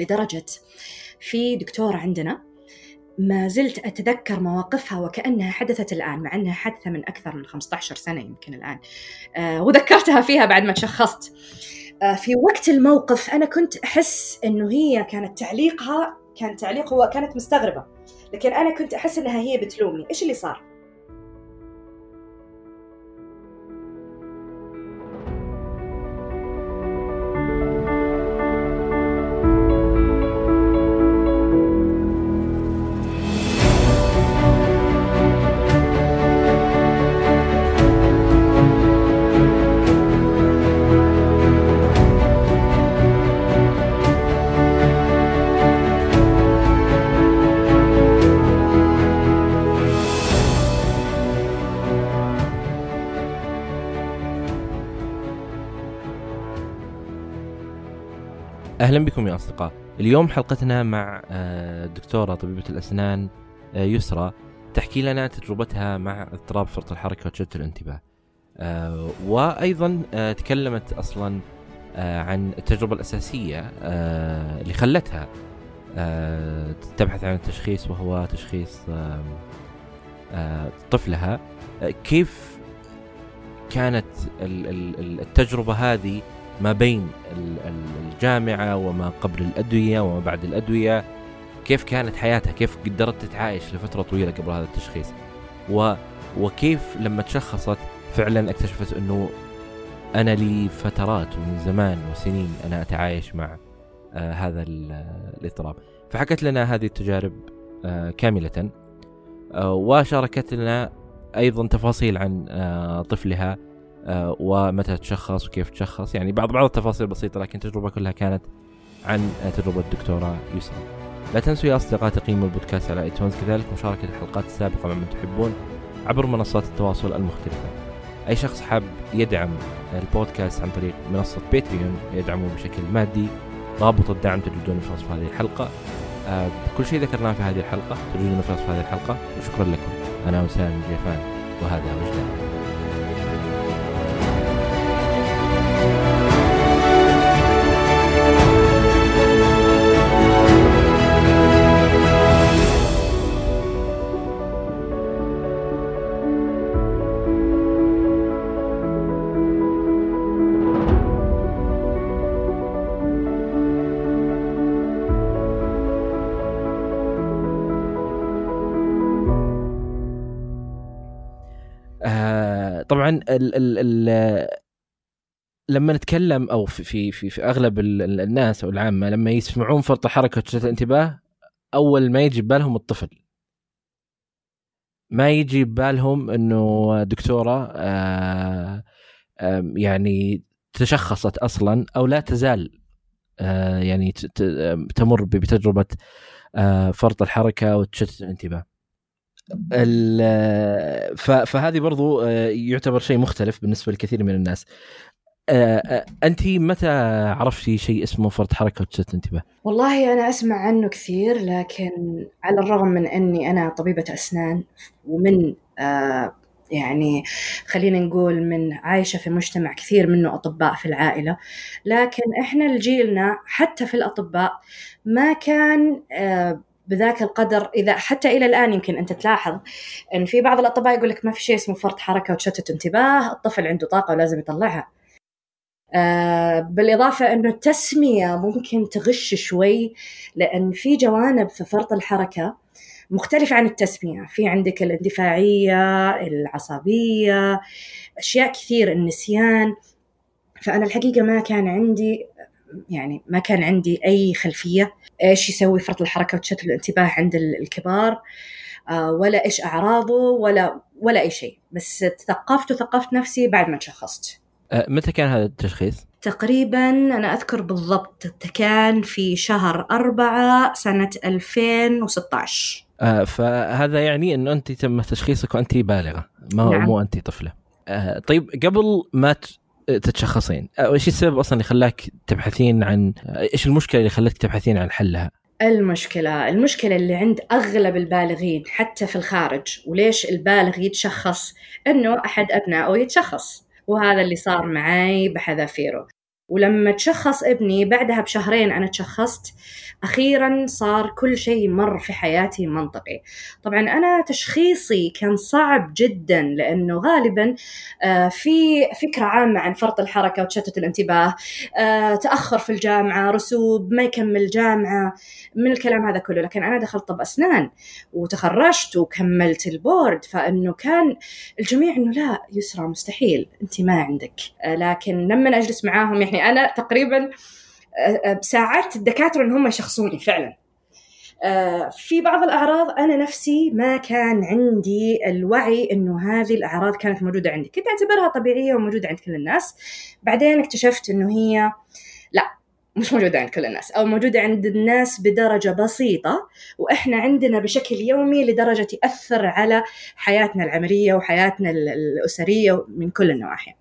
لدرجة في دكتورة عندنا ما زلت أتذكر مواقفها وكأنها حدثت الآن مع أنها حادثة من أكثر من 15 سنة يمكن الآن. آه وذكرتها فيها بعد ما تشخصت. آه في وقت الموقف أنا كنت أحس أنه هي كانت تعليقها كان تعليق هو كانت مستغربة. لكن أنا كنت أحس أنها هي بتلومني. إيش اللي صار؟ أهلا بكم يا أصدقاء. اليوم حلقتنا مع آه، طبيبة الأسنان آه، يسرى تحكي لنا تجربتها مع اضطراب فرط الحركة وتشتت الانتباه. آه، وأيضا تكلمت أصلا عن التجربة الأساسية اللي خلتها تبحث عن التشخيص وهو تشخيص طفلها. كيف كانت التجربة هذه ما بين الجامعة وما قبل الأدوية وما بعد الأدوية. كيف كانت حياتها؟ كيف قدرت تتعايش لفترة طويلة قبل هذا التشخيص؟ و وكيف لما تشخصت فعلا اكتشفت إنه أنا لي فترات ومن زمان وسنين أنا أتعايش مع آه هذا الاضطراب. فحكت لنا هذه التجارب آه كاملة آه وشاركت لنا أيضا تفاصيل عن طفلها. ومتى تشخص وكيف تشخص. يعني بعض بعض التفاصيل بسيطة لكن التجربة كلها كانت عن تجربة الدكتورة يسرا لا تنسوا يا أصدقاء تقييموا البودكاست على ايتونز كذلك مشاركة الحلقات السابقة مع من تحبون عبر منصات التواصل المختلفة. أي شخص حاب يدعم البودكاست عن طريق منصة باتريون يدعمه بشكل مادي رابط الدعم تجدونه في وصف هذه الحلقة. آه كل شيء ذكرناه في هذه الحلقة تجدونه في وصف هذه الحلقة. وشكرا لكم. أنا وسام جيفان وهذا وجدان. ال ال ال لما نتكلم أو في في في, في أغلب الناس أو العامة لما يسمعون فرط حركة وتشتت الانتباه أول ما يجي ببالهم الطفل. ما يجي ببالهم إنه دكتورة آه يعني تشخصت أصلا أو لا تزال آه يعني تمر بتجربة آه فرط الحركة وتشتت الانتباه. فهذه برضو آه، يعتبر شيء مختلف بالنسبة لكثير من الناس آه، آه، أنت متى عرفتي شيء اسمه فرط حركة وتشتت انتباه؟ والله أنا أسمع عنه كثير لكن على الرغم من أني أنا طبيبة أسنان ومن يعني خلينا نقول من عايشة في مجتمع كثير منه أطباء في العائلة لكن إحنا لجيلنا حتى في الأطباء ما كان آه بذاك القدر إذا حتى إلى الآن يمكن انت تلاحظ أن في بعض الأطباء يقول لك ما في شيء اسمه فرط حركة وتشتت انتباه، الطفل عنده طاقة ولازم يطلعها. آه بالإضافة أنه التسمية ممكن تغش شوي لأن في جوانب في فرط الحركة مختلفة عن التسمية في عندك الاندفاعية العصبية أشياء كثير النسيان فأنا الحقيقة ما كان عندي يعني ما كان عندي أي خلفية إيش يسوي فرط الحركة وتشتت الانتباه عند الكبار آه، ولا إيش أعراضه ولا ولا أي شيء بس تثقفت وثقفت نفسي بعد ما تشخصت آه، متى كان هذا التشخيص؟ تقريبا أنا أذكر بالضبط كان في شهر أربعة سنة 2016 آه فهذا يعني أنه أنت تم تشخيصك وأنت بالغة ما نعم. مو أنت طفلة آه طيب قبل ما تتشخصين. إيش السبب أصلا اللي خلاك تبحثين عن إيش المشكلة اللي خلتك تبحثين عن حلها؟ المشكلة المشكلة اللي عند أغلب البالغين حتى في الخارج وليش البالغ يتشخص؟ أنه أحد أبنائه يتشخص وهذا اللي صار معي بحذافيره. ولما تشخص ابني بعدها بشهرين أنا تشخصت أخيرا صار كل شيء مر في حياتي منطقي. طبعا أنا تشخيصي كان صعب جدا لأنه غالبا آه، في فكرة عامة عن فرط الحركة وتشتت الانتباه آه، تأخر في الجامعة رسوب ما يكمل جامعة من الكلام هذا كله. لكن أنا دخلت طب أسنان وتخرجت وكملت البورد فإنه كان الجميع إنه لا يسرى مستحيل أنت ما عندك. آه، لكن لما أجلس معاهم يعني أنا تقريبا ساعدت الدكاترة إن هم يشخصوني فعلا. آه، في بعض الأعراض أنا نفسي ما كان عندي الوعي إنه هذه الأعراض كانت موجودة عندي. كنت أعتبرها طبيعية وموجودة عند كل الناس. بعدين اكتشفت إنه هي لا مش موجودة عند كل الناس أو موجودة عند الناس بدرجة بسيطة وإحنا عندنا بشكل يومي لدرجة تأثر على حياتنا العملية وحياتنا الأسرية من كل النواحي.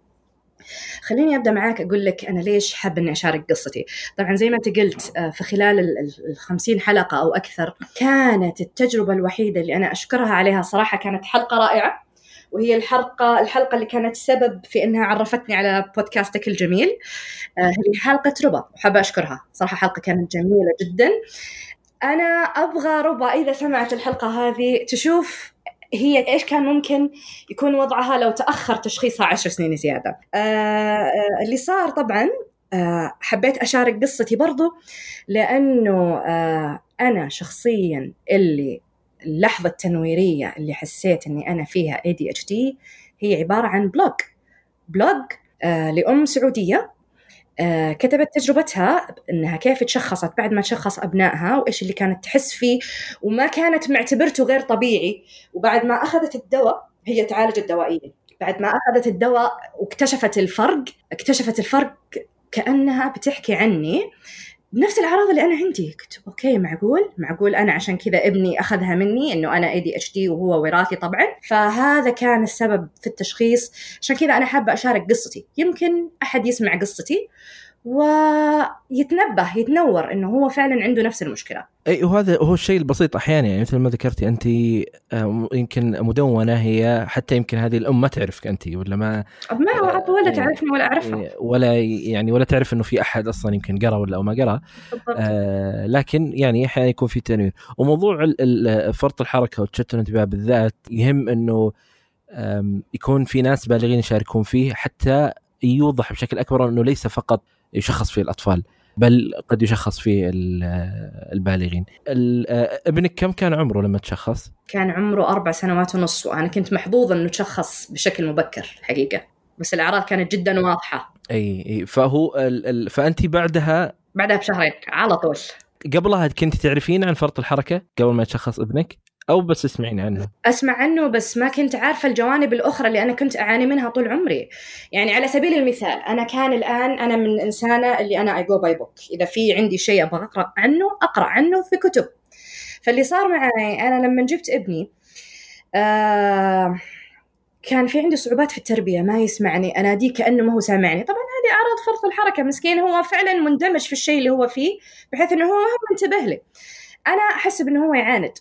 خليني أبدأ معاك أقول لك أنا ليش حابه إني أشارك قصتي. طبعا زي ما أنت قلت آه، في خلال ال 50 حلقة أو أكثر كانت التجربة الوحيدة اللي أنا أشكرها عليها صراحة كانت حلقة رائعة وهي الحلقة الحلقة اللي كانت سبب في إنها عرفتني على بودكاستك الجميل. آه، هي حلقة ربا وحابة أشكرها. صراحة حلقة كانت جميلة جدا. أنا أبغى ربا إذا سمعت الحلقة هذه تشوف هي إيش كان ممكن يكون وضعها لو تأخر تشخيصها عشر سنين زيادة. آه, آه، اللي صار طبعا آه حبيت أشارك قصتي برضو لأنه آه أنا شخصيا اللي اللحظة التنويرية اللي حسيت إني أنا فيها ADHD هي عبارة عن blog blog آه لأم سعودية. آه، كتبت تجربتها إنها كيف تشخصت بعد ما تشخص أبنائها وإيش اللي كانت تحس فيه وما كانت معتبرته غير طبيعي. وبعد ما أخذت الدواء هي تعالجت دوائيا. بعد ما أخذت الدواء واكتشفت الفرق اكتشفت الفرق كأنها بتحكي عني. بنفس الأعراض اللي أنا عندي. قلت okay معقول؟ معقول أنا عشان كذا ابني أخذها مني إنه أنا ADHD وهو وراثي طبعا. فهذا كان السبب في التشخيص. عشان كذا أنا حابة أشارك قصتي. يمكن أحد يسمع قصتي. ويتنبه يتنور إنه هو فعلا عنده نفس المشكلة. أي وهذا هو الشيء البسيط أحيانا يعني مثل ما ذكرتي أنت آه، يمكن مدونة هي حتى يمكن هذه الأم ما تعرفك أنت ولا ما؟ ما ولا تعرفني ولا أعرفها. ولا يعني ولا تعرف إنه في أحد أصلا يمكن قرأ ولا أو ما قرأ. آه لكن يعني أحيانا يكون في تنوير. وموضوع فرط الحركة وتشتت الانتباه بالذات يهم إنه يكون في ناس بالغين يشاركون فيه حتى يوضح بشكل أكبر إنه ليس فقط يشخص في الأطفال بل قد يشخص في البالغين. ابنك كم كان عمره لما تشخص؟ كان عمره أربع سنوات ونص وأنا كنت محظوظة أنه تشخص بشكل مبكر الحقيقة بس الأعراض كانت جدا واضحة. أي, فهو ال... فأنت بعدها بعدها بشهرين على طول. قبلها كنت تعرفين عن فرط الحركة قبل ما تشخص ابنك؟ أو بس تسمعين عنه. أسمع عنه بس ما كنت عارفة الجوانب الأخرى اللي أنا كنت أعاني منها طول عمري. يعني على سبيل المثال أنا كان الآن أنا من إنسانة اللي أنا I go by book إذا في عندي شيء أبغى أقرأ عنه أقرأ عنه في كتب. فاللي صار معي أنا لما جبت ابني آه كان في عندي صعوبات في التربية ما يسمعني. أناديه كأنه ما هو سامعني. طبعا هذه أعراض فرط الحركة. مسكين هو فعلا مندمج في الشيء اللي هو فيه بحيث أنه هو ما منتبه له أنا أحسب أنه هو يعاند.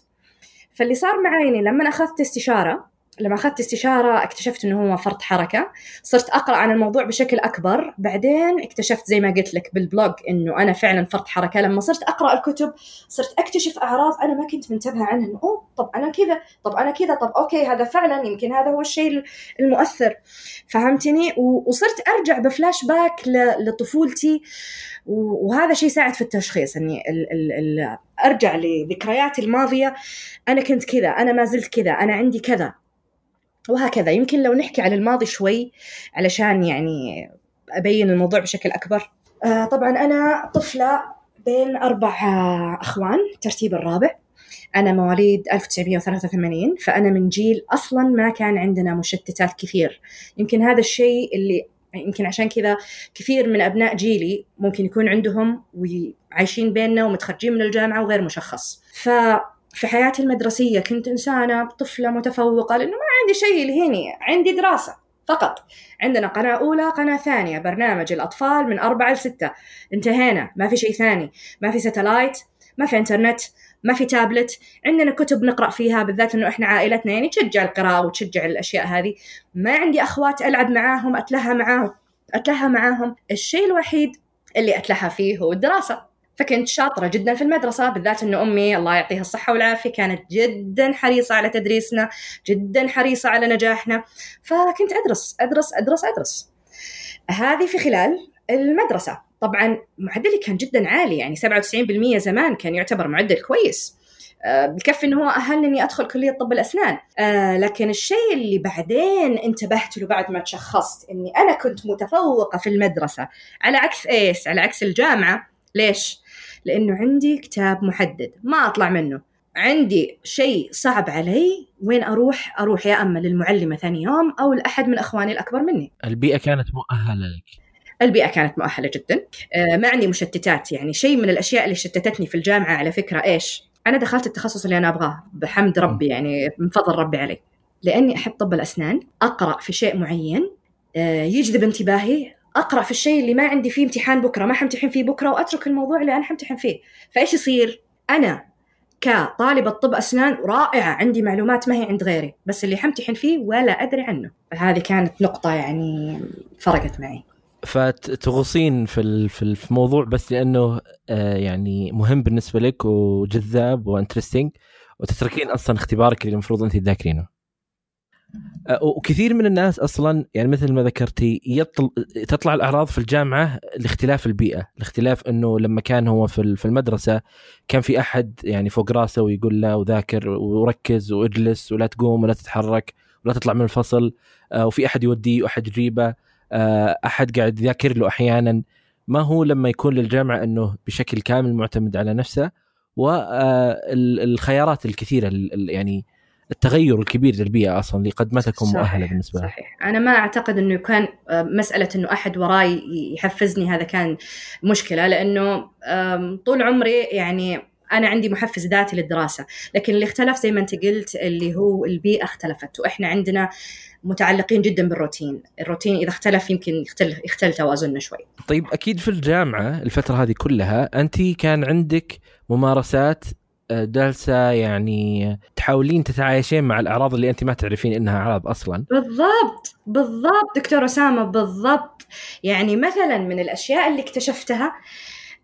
فاللي صار معي لما أخذت استشارة لما أخذت استشارة اكتشفت إنه هو فرط حركة. صرت أقرأ عن الموضوع بشكل أكبر. بعدين اكتشفت زي ما قلت لك بالبلوج إنه أنا فعلا فرط حركة. لما صرت أقرأ الكتب صرت أكتشف أعراض أنا ما كنت منتبهة عنها. إنه oh طب أنا كذا طب أنا كذا طب okay هذا فعلا يمكن هذا هو الشيء المؤثر. فهمتني؟ وصرت أرجع بفلاش باك لطفولتي. وهذا شيء ساعد في التشخيص. إني ال ال ال أرجع لذكرياتي الماضية. أنا كنت كذا أنا ما زلت كذا أنا عندي كذا. وهكذا. يمكن لو نحكي على الماضي شوي علشان يعني أبين الموضوع بشكل أكبر. آه طبعا أنا طفلة بين أربع أخوان ترتيب الرابع. أنا مواليد 1983 فأنا من جيل أصلا ما كان عندنا مشتتات كثير. يمكن هذا الشيء اللي يمكن عشان كذا كثير من أبناء جيلي ممكن يكون عندهم وعايشين بيننا ومتخرجين من الجامعة وغير مشخص. ف في حياتي المدرسية كنت إنسانة طفلة متفوقة لأنه ما عندي شيء يلهيني عندي دراسة فقط. عندنا قناة أولى قناة ثانية برنامج الأطفال من أربعة لستة انتهينا ما في شيء ثاني. ما في ستلايت ما في إنترنت ما في تابلت. عندنا كتب نقرأ فيها بالذات أنه إحنا عائلتنا يعني تشجع القراءة وتشجع الأشياء هذه. ما عندي أخوات ألعب معاهم أتلهى معاهم أتلهى معاهم. الشيء الوحيد اللي أتلهى فيه هو الدراسة. فكنت شاطرة جدا في المدرسة بالذات أنه أمي الله يعطيها الصحة والعافية كانت جدا حريصة على تدريسنا جدا حريصة على نجاحنا. فكنت أدرس أدرس أدرس أدرس. هذه في خلال المدرسة. طبعا معدلي كان جدا عالي يعني 97% زمان كان يعتبر معدل كويس. آه، بكفي انه هو أهلني إني أدخل كلية طب الأسنان. آه لكن الشيء اللي بعدين انتبهت له بعد ما تشخصت إني أنا كنت متفوقة في المدرسة. على عكس إيش؟ على عكس الجامعة. ليش؟ لأنه عندي كتاب محدد ما أطلع منه. عندي شيء صعب علي وين أروح؟ أروح يا أما للمعلمة ثاني يوم أو لأحد من أخواني الأكبر مني. البيئة كانت مؤهلة لك؟ البيئة كانت مؤهلة جدا. آه، ما عندي مشتتات يعني شيء من الأشياء اللي شتتتني في الجامعة على فكرة إيش؟ أنا دخلت التخصص اللي أنا أبغاه بحمد ربي يعني من فضل ربي علي. لأني أحب طب الأسنان أقرأ في شيء معين آه، يجذب انتباهي أقرأ في الشيء اللي ما عندي فيه امتحان بكرة ما حمتحن فيه بكرة وأترك الموضوع اللي أنا حمتحن فيه. فإيش يصير؟ أنا كطالبة طب أسنان رائعة عندي معلومات ما هي عند غيري بس اللي حمتحن فيه ولا أدري عنه. فهذه كانت نقطة يعني فرقت معي. فتغوصين في في موضوع بس لأنه آه، يعني مهم بالنسبة لك وجذاب وانترستنج وتتركين أصلا اختبارك اللي المفروض أنت تذاكرينه. آه، وكثير من الناس أصلا يعني مثل ما ذكرتي يطل... تطلع الأعراض في الجامعة لاختلاف البيئة، لاختلاف إنه لما كان هو في المدرسة كان في أحد يعني فوق راسه ويقول له وذاكر وركز وإجلس ولا تقوم ولا تتحرك ولا تطلع من الفصل آه، وفي أحد يوديه وأحد يجيبه آه، أحد قاعد يذاكر له أحيانا. ما هو لما يكون للجامعة إنه بشكل كامل معتمد على نفسه والخيارات الكثيرة يعني التغير الكبير للبيئة أصلا اللي قد ما تكون مؤهله بالنسبة لها صحيح. أنا ما أعتقد إنه كان آه، مسألة إنه أحد وراي يحفزني هذا كان مشكلة لأنه طول عمري يعني أنا عندي محفز ذاتي للدراسة. لكن اللي اختلف زي ما أنت قلت اللي هو البيئة اختلفت وإحنا عندنا متعلقين جدا بالروتين. الروتين إذا اختلف يمكن يختل يختل توازننا شوي. طيب أكيد في الجامعة الفترة هذه كلها أنت كان عندك ممارسات جالسه يعني تحاولين تتعايشين مع الأعراض اللي أنت ما تعرفين إنها أعراض أصلا. بالضبط بالضبط دكتور أسامة بالضبط. يعني مثلا من الأشياء اللي اكتشفتها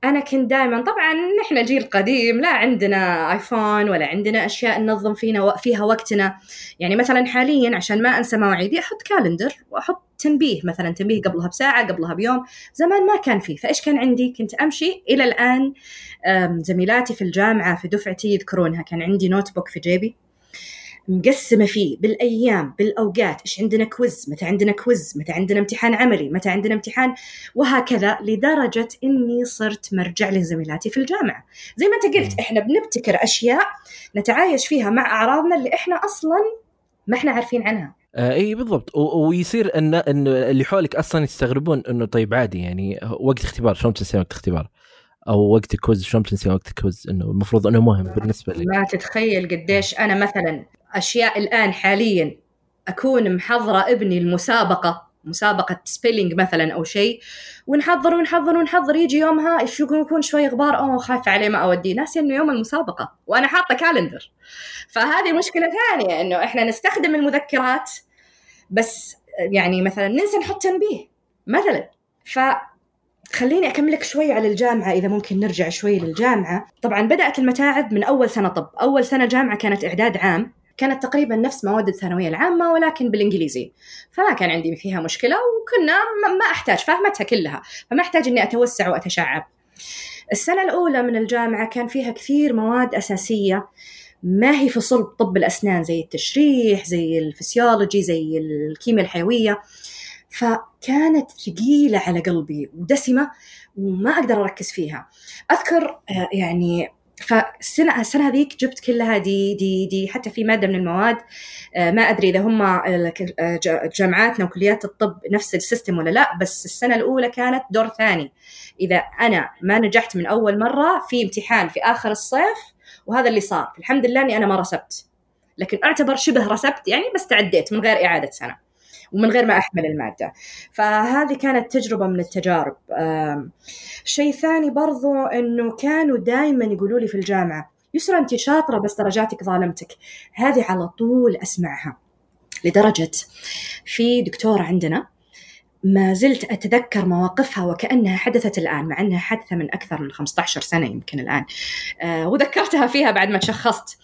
أنا كنت دائما طبعا نحن جيل قديم لا عندنا آيفون ولا عندنا أشياء ننظم فينا فيها وقتنا. يعني مثلا حاليا عشان ما أنسى مواعيدي أحط calendar وأحط تنبيه مثلا تنبيه قبلها بساعة قبلها بيوم. زمان ما كان فيه. فإيش كان عندي؟ كنت أمشي إلى الآن زميلاتي في الجامعة في دفعتي يذكرونها. كان عندي notebook في جيبي. مقسمة فيه بالأيام بالأوقات. إيش عندنا quiz متى عندنا quiz متى عندنا امتحان عملي؟ متى عندنا امتحان؟ وهكذا لدرجة إني صرت مرجع لزميلاتي في الجامعة. زي ما أنت قلت إحنا بنبتكر أشياء نتعايش فيها مع أعراضنا اللي إحنا أصلا ما إحنا عارفين عنها. آه اي بالضبط. ويصير ان إن اللي حولك أصلا يستغربون إنه طيب عادي يعني وقت اختبار شلون تنسى وقت اختبار؟ أو وقت ال quiz شلون تنسى وقت ال quiz إنه المفروض إنه مهم بالنسبة لك ما تتخيل قديش أنا مثلا أشياء الآن حاليا أكون محضرة ابني المسابقة مسابقة spelling مثلا أو شيء ونحضر ونحضر ونحضر يجي يومها يكون؟ شوي غبار oh خايفة عليه ما أوديه ناسي إنه يوم المسابقة وأنا حاطة calendar فهذه مشكلة ثانية إنه إحنا نستخدم المذكرات بس يعني مثلا ننسى نحط تنبيه مثلا. ف خليني أكملك شوي على الجامعة إذا ممكن نرجع شوي للجامعة. طبعا بدأت المتاعب من أول سنة طب. أول سنة جامعة كانت إعداد عام. كانت تقريبا نفس مواد الثانوية العامة ولكن بالإنجليزي. فما كان عندي فيها مشكلة وكنا ما أحتاج فاهمتها كلها. فما أحتاج إني أتوسع وأتشعب. السنة الأولى من الجامعة كان فيها كثير مواد أساسية. ما هي في صلب طب الأسنان زي التشريح زي الفسيولوجي زي الكيمياء الحيوية. فكانت ثقيلة على قلبي ودسمة وما أقدر أركز فيها. أذكر آه، يعني فالسنة السنة هذيك جبت كلها دي دي دي حتى في مادة من المواد. آه، ما أدري إذا هم آه، جامعاتنا وكليات الطب نفس السيستم ولا لا بس السنة الأولى كانت دور ثاني. إذا أنا ما نجحت من أول مرة في امتحان في آخر الصيف وهذا اللي صار. الحمد لله إني أنا ما رسبت. لكن أعتبر شبه رسبت يعني بس تعديت من غير إعادة سنة. ومن غير ما أحمل المادة. فهذه كانت تجربة من التجارب. شيء ثاني برضو إنه كانوا دائما يقولوا لي في الجامعة يسرى انت شاطره بس درجاتك ظالمتك. هذه على طول أسمعها. لدرجة في دكتور عندنا ما زلت أتذكر مواقفها وكأنها حدثت الآن مع أنها حادثة من أكثر من 15 سنة يمكن الآن. آه وذكرتها فيها بعد ما تشخصت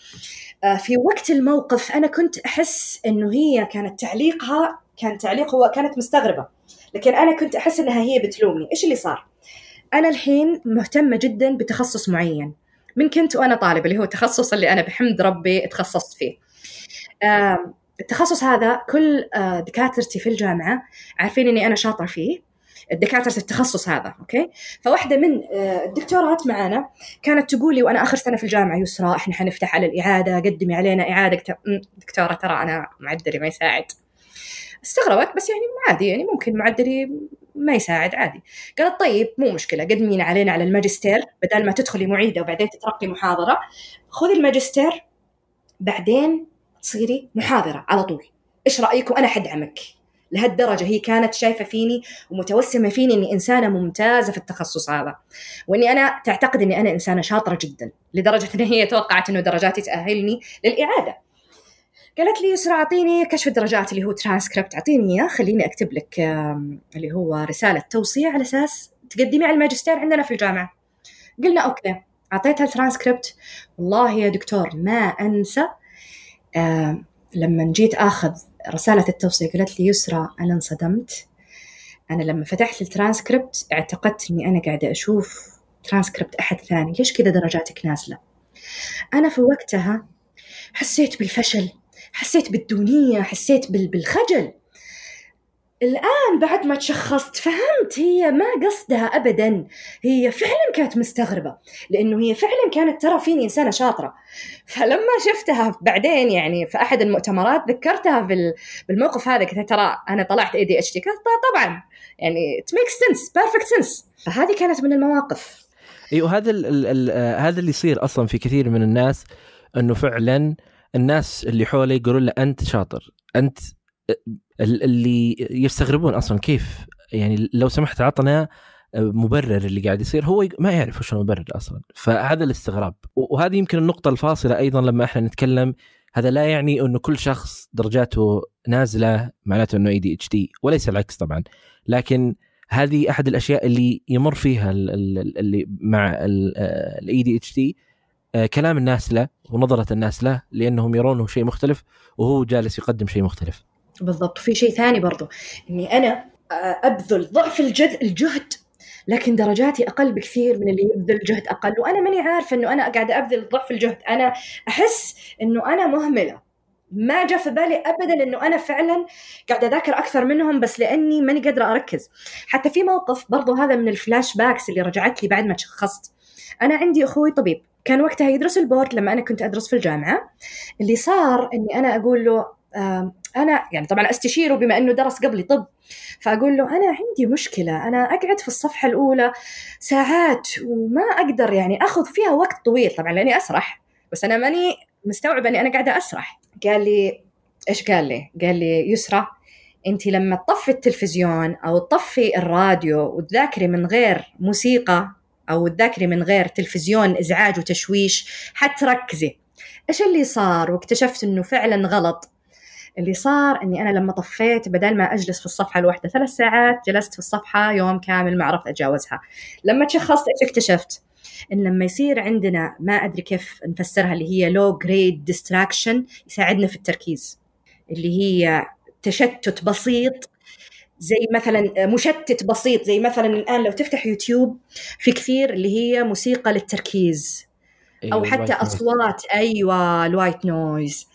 آه في وقت الموقف أنا كنت أحس أنه هي كانت تعليقها كان تعليق هو كانت مستغربة. لكن أنا كنت أحس أنها هي بتلومني. إيش اللي صار؟ أنا الحين مهتمة جدا بتخصص معين. من كنت وأنا طالبة اللي هو التخصص اللي أنا بحمد ربي تخصصت فيه. التخصص هذا كل آه، دكاترتي في الجامعة عارفين إني أنا شاطرة فيه. الدكاترة التخصص هذا أوكي؟ فواحدة من آه، الدكتورات معانا كانت تقول لي وأنا آخر سنة في الجامعة يسرى إحنا حنفتح على الإعادة قدمي علينا إعادة دكتورة ترى أنا معدلي ما يساعد. استغربت بس يعني عادي يعني ممكن معدلي ما يساعد عادي. قالت طيب مو مشكلة قدمين علينا على الماجستير بدل ما تدخلي معيدة وبعدين تترقي محاضرة خذي الماجستير بعدين تصيري محاضرة على طول. إيش رأيك وأنا حدعمك لهالدرجة هي كانت شايفة فيني ومتوسمة فيني إني إنسانة ممتازة في التخصص هذا. وإني أنا تعتقد إني أنا إنسانة شاطرة جدا لدرجة إن هي توقعت إنه درجاتي تأهلني للإعادة. قالت لي يسرى أعطيني كشف الدرجات اللي هو ترانسكريبت أعطيني إياه خليني أكتب لك اللي هو رسالة توصية على أساس تقدمي على الماجستير عندنا في الجامعة. قلنا okay. أعطيتها الترانسكريبت والله يا دكتور ما أنسى آه لما جيت آخذ رسالة التوصية قالت لي يسرى أنا انصدمت. أنا لما فتحت الترانسكريبت اعتقدت إني أنا قاعدة أشوف ترانسكريبت أحد ثاني. ليش كذا درجاتك نازلة؟ أنا في وقتها حسيت بالفشل. حسيت بالدونية حسيت بالخجل. الآن بعد ما تشخصت فهمت هي ما قصدها أبدا. هي فعلا كانت مستغربة لأنه هي فعلا كانت ترى فيني إنسانة شاطرة. فلما شفتها بعدين يعني في أحد المؤتمرات ذكرتها بالموقف هذا قلت ترى أنا طلعت ADHD طبعا. يعني it make sense perfect sense فهذه كانت من المواقف. أيوه هذا هذا اللي يصير أصلا في كثير من الناس إنه فعلا الناس اللي حوله يقولون له أنت شاطر أنت اللي يستغربون أصلا كيف يعني لو سمحت عطنا مبرر اللي قاعد يصير هو ما يعرف وش المبرر أصلا. فهذا الاستغراب. وهذه يمكن النقطة الفاصلة أيضا لما إحنا نتكلم. هذا لا يعني إنه كل شخص درجاته نازلة معناته إنه اي دي اتش دي وليس العكس طبعا. لكن هذه أحد الأشياء اللي يمر فيها اللي مع ال ADHD كلام الناس له ونظرة الناس له لأنهم يرونه شيء مختلف وهو جالس يقدم شيء مختلف. بالضبط. وفي شيء ثاني برضو إني أنا آه، أبذل ضعف الجهد لكن درجاتي أقل بكثير من اللي يبذل جهد أقل. وأنا ماني عارفة إنه أنا قاعدة أبذل ضعف الجهد. أنا أحس إنه أنا مهملة. ما جاء في بالي ابدا إنه أنا فعلا قاعدة أذاكر أكثر منهم بس لأني ماني قادرة أركز. حتى في موقف برضو هذا من ال flashbacks اللي رجعت لي بعد ما تشخصت. أنا عندي أخوي طبيب. كان وقتها يدرس ال board لما أنا كنت أدرس في الجامعة. اللي صار إني أنا أقول له أنا يعني طبعا أستشيره بما إنه درس قبلي طب. فأقول له أنا عندي مشكلة أنا أقعد في الصفحة الأولى ساعات وما أقدر يعني أخذ فيها وقت طويل طبعا لأني أسرح. بس أنا ماني مستوعبة إني أنا قاعدة أسرح. قال لي إيش قال لي؟ قال لي يسرى أنت لما تطفي التلفزيون أو تطفي الراديو وتذاكري من غير موسيقى أو تذاكري من غير تلفزيون إزعاج وتشويش حتركزي. إيش اللي صار؟ واكتشفت إنه فعلا غلط. اللي صار إني أنا لما طفيت بدل ما أجلس في الصفحة الواحدة ثلاث ساعات جلست في الصفحة يوم كامل ما عرفت أتجاوزها. لما تشخصت إيش اكتشفت؟ إن لما يصير عندنا ما أدري كيف نفسرها اللي هي low grade distraction يساعدنا في التركيز. اللي هي تشتت بسيط زي مثلا مشتت بسيط زي مثلا الآن لو تفتح يوتيوب في كثير اللي هي موسيقى للتركيز أيوة أو حتى أصوات. أيوه ال white noise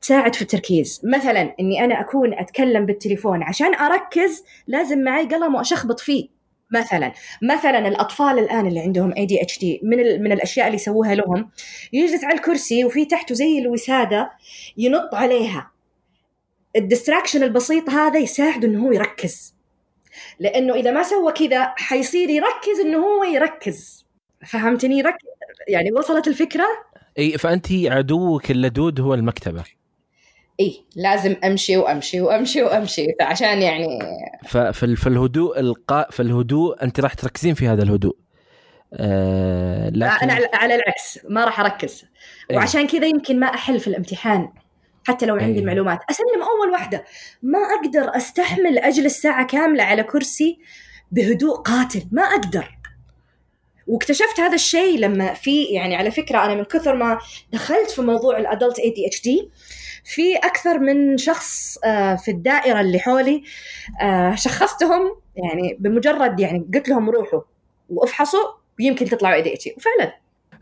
تساعد في التركيز. مثلا إني أنا أكون أتكلم بالتليفون عشان أركز لازم معي قلم وأشخبط فيه. مثلا مثلا الأطفال الآن اللي عندهم ADHD من من الأشياء اللي يسووها لهم يجلس على الكرسي وفي تحته زي الوسادة ينط عليها. ال distraction البسيط هذا يساعده إنه هو يركز. لأنه إذا ما سوى كذا حيصير يركز إنه هو يركز. فهمتني؟ يركز يعني وصلت الفكرة؟ إي فأنت عدوك اللدود هو المكتبة. إي لازم أمشي وأمشي وأمشي وأمشي. فعشان يعني ففي الهدوء القاء في الهدوء أنت راح تركزين في هذا الهدوء. آه لكن... أنا على العكس ما راح أركز؟ وعشان كذا يمكن ما أحل في الامتحان. حتى لو عندي أيوة. معلومات. أسلم أول واحدة. ما أقدر أستحمل اجلس ساعه كاملة على كرسي بهدوء قاتل. ما أقدر. واكتشفت هذا الشيء لما في يعني على فكرة أنا من كثر ما دخلت في موضوع الأدلت اي دي اتش دي في أكثر من شخص آه، في الدائرة اللي حولي آه، شخصتهم يعني بمجرد يعني قلت لهم روحوا وافحصوا ويمكن تطلعوا اي دي اتش وفعلا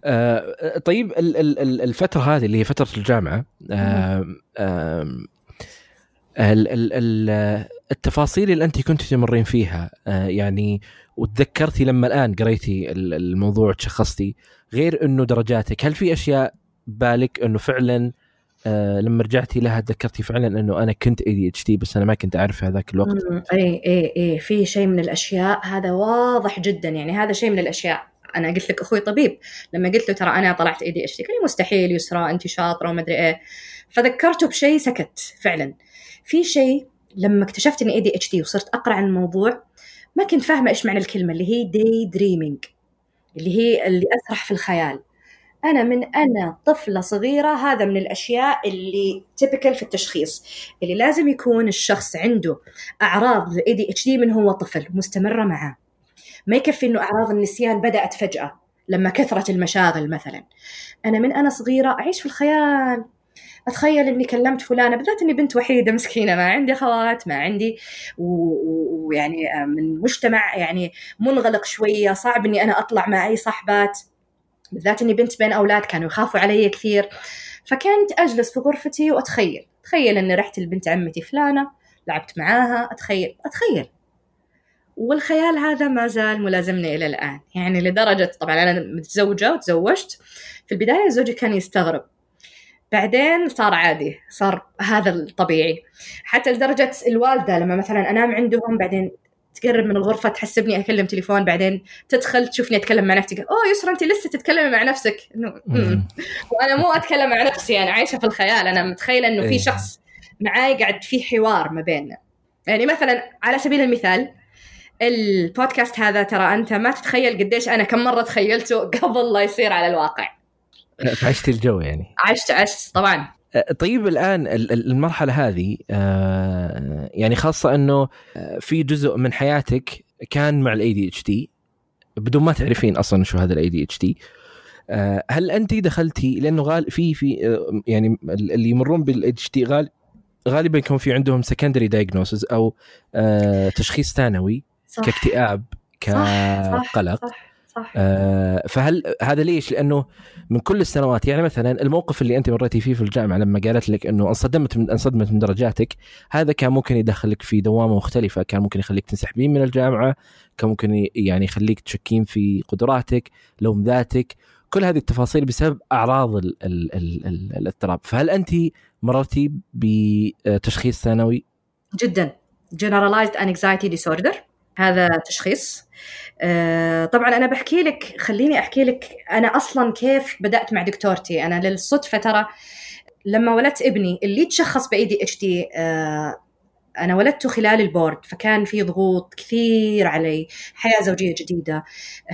آه طيب ال- ال- ال- الفترة هذه اللي هي فترة الجامعة آه آه ال- ال- ال- التفاصيل اللي أنت كنت تمرين فيها آه يعني وتذكرتي لما الآن قريتي ال- الموضوع تشخصتي غير إنه درجاتك هل في أشياء بالك إنه فعلا آه لما رجعتي لها تذكرتي فعلا إنه أنا كنت ADHD بس أنا ما كنت أعرف في هذاك الوقت؟ اي اي اي في شيء من الأشياء هذا واضح جدا يعني هذا شيء من الأشياء. أنا قلت لك أخوي طبيب لما قلت له ترى أنا طلعت ADHD قال لي مستحيل يسرى انت شاطره وما ادري إيه. فذكرته بشيء سكت فعلا. في شيء لما اكتشفت إني ADHD وصرت أقرأ عن الموضوع ما كنت فاهمة إيش معنى الكلمة اللي هي daydreaming اللي هي اللي أسرح في الخيال. أنا من أنا طفلة صغيرة هذا من الأشياء اللي typical في التشخيص اللي لازم يكون الشخص عنده أعراض ال ADHD من هو طفل مستمرة معاه. ما يكفي إنه أعراض النسيان بدأت فجأة لما كثرت المشاغل مثلا. أنا من أنا صغيرة أعيش في الخيال. أتخيل إني كلمت فلانة بالذات إني بنت وحيدة مسكينة ما عندي أخوات ما عندي و- ويعني آه، من مجتمع يعني منغلق شوية صعب إني أنا أطلع مع أي صاحبات. بالذات إني بنت بين أولاد كانوا يخافوا علي كثير. فكنت أجلس في غرفتي وأتخيل. تخيل إني رحت لبنت عمتي فلانة لعبت معاها أتخيل أتخيل. والخيال هذا ما زال ملازمني إلى الآن. يعني لدرجة طبعا أنا متزوجة وتزوجت. في البداية زوجي كان يستغرب. بعدين صار عادي صار هذا الطبيعي. حتى لدرجة الوالدة لما مثلا أنام عندهم بعدين تقرب من الغرفة تحسبني أكلم تليفون بعدين تدخل تشوفني أتكلم مع نفسي. أوه يسرا أنت لسه تتكلمي مع نفسك. وأنا مو أتكلم مع نفسي أنا عايشة في الخيال. أنا متخيلة إنه إيه. في شخص معاي قاعد في حوار ما بيننا. يعني مثلا على سبيل المثال البودكاست هذا ترى أنت ما تتخيل قديش أنا كم مرة تخيلته قبل لا يصير على الواقع. فعشتي الجو يعني. عشت عشت طبعا. آه، طيب الآن ال- ال- المرحلة هذه آه، يعني خاصة إنه آه، في جزء من حياتك كان مع ال ADHD بدون ما تعرفين أصلا شو هذا ال ADHD هل أنت دخلتي لأنه غال في في يعني ال- اللي يمرون بال ADHD غال غالبا يكون في عندهم secondary diagnosis أو تشخيص ثانوي. صح. كاكتئاب صح كقلق. صح صح. آه، فهل هذا ليش؟ لأنه من كل السنوات يعني مثلا الموقف اللي أنت مريتي فيه في الجامعة لما قالت لك إنه انصدمت من انصدمت من درجاتك هذا كان ممكن يدخلك في دوامة مختلفة، كان ممكن يخليك تنسحبين من الجامعة، كان ممكن يعني يخليك تشكين في قدراتك، لوم ذاتك، كل هذه التفاصيل بسبب أعراض ال ال ال ال الاضطراب، فهل أنت مررتي بتشخيص ثانوي؟ جدا. Generalized anxiety disorder. هذا تشخيص. آه، طبعا أنا بحكي لك خليني أحكي لك أنا أصلا كيف بدأت مع دكتورتي. أنا للصدفة ترى لما ولدت ابني اللي تشخص ب ADHD أنا ولدته خلال ال board فكان في ضغوط كثير علي حياة زوجية جديدة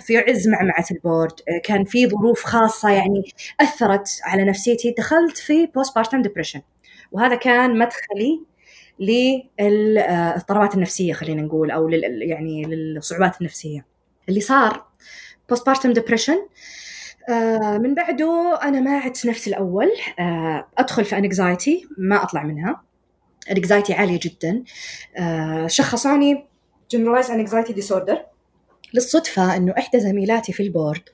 في عز معمعة ال board آه، كان في ظروف خاصة يعني أثرت على نفسيتي. دخلت في postpartum depression وهذا كان مدخلي للاضطرابات النفسية خلينا نقول أو لل يعني للصعوبات النفسية. اللي صار postpartum depression من بعده أنا ما عدت نفس الأول آه، أدخل في anxiety ما أطلع منها. anxiety عالية جدا. آه، شخصوني generalized anxiety disorder. للصدفة إنه إحدى زميلاتي في ال board آه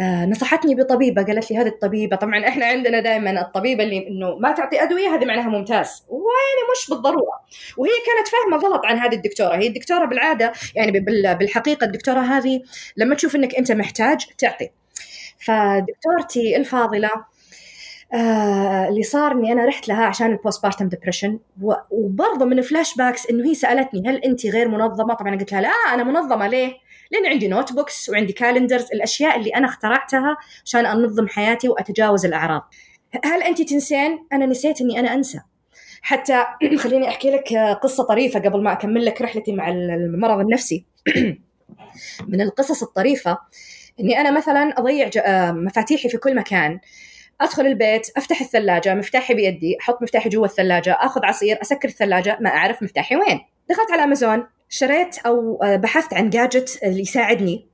نصحتني بطبيبة قالت لي هذه الطبيبة طبعا إحنا عندنا دائما الطبيبة اللي إنه ما تعطي أدوية هذه معناها ممتاز ويعني مش بالضرورة وهي كانت فاهمة غلط عن هذه الدكتورة هي الدكتورة بالعادة يعني بال- بالحقيقة الدكتورة هذه لما تشوف إنك أنت محتاج تعطي فدكتورتي الفاضلة آه اللي صار إني أنا رحت لها عشان ال postpartum depression وبرضه من flashbacks إنه هي سألتني هل انت غير منظمة؟ طبعا قلت لها لا أنا منظمة ليه؟ لأن عندي notebooks وعندي calendars الأشياء اللي أنا اخترعتها عشان أنظم حياتي وأتجاوز الأعراض. هل أنت تنسين؟ أنا نسيت إني أنا أنسى. حتى خليني أحكي لك قصة طريفة قبل ما أكمل لك رحلتي مع المرض النفسي. من القصص الطريفة إني أنا مثلا أضيع مفاتيحي في كل مكان أدخل البيت أفتح الثلاجة مفتاحي بيدي أحط مفتاحي جوا الثلاجة أخذ عصير أسكر الثلاجة ما أعرف مفتاحي وين دخلت على امازون شريت أو آه، بحثت عن جاجت اللي يساعدني.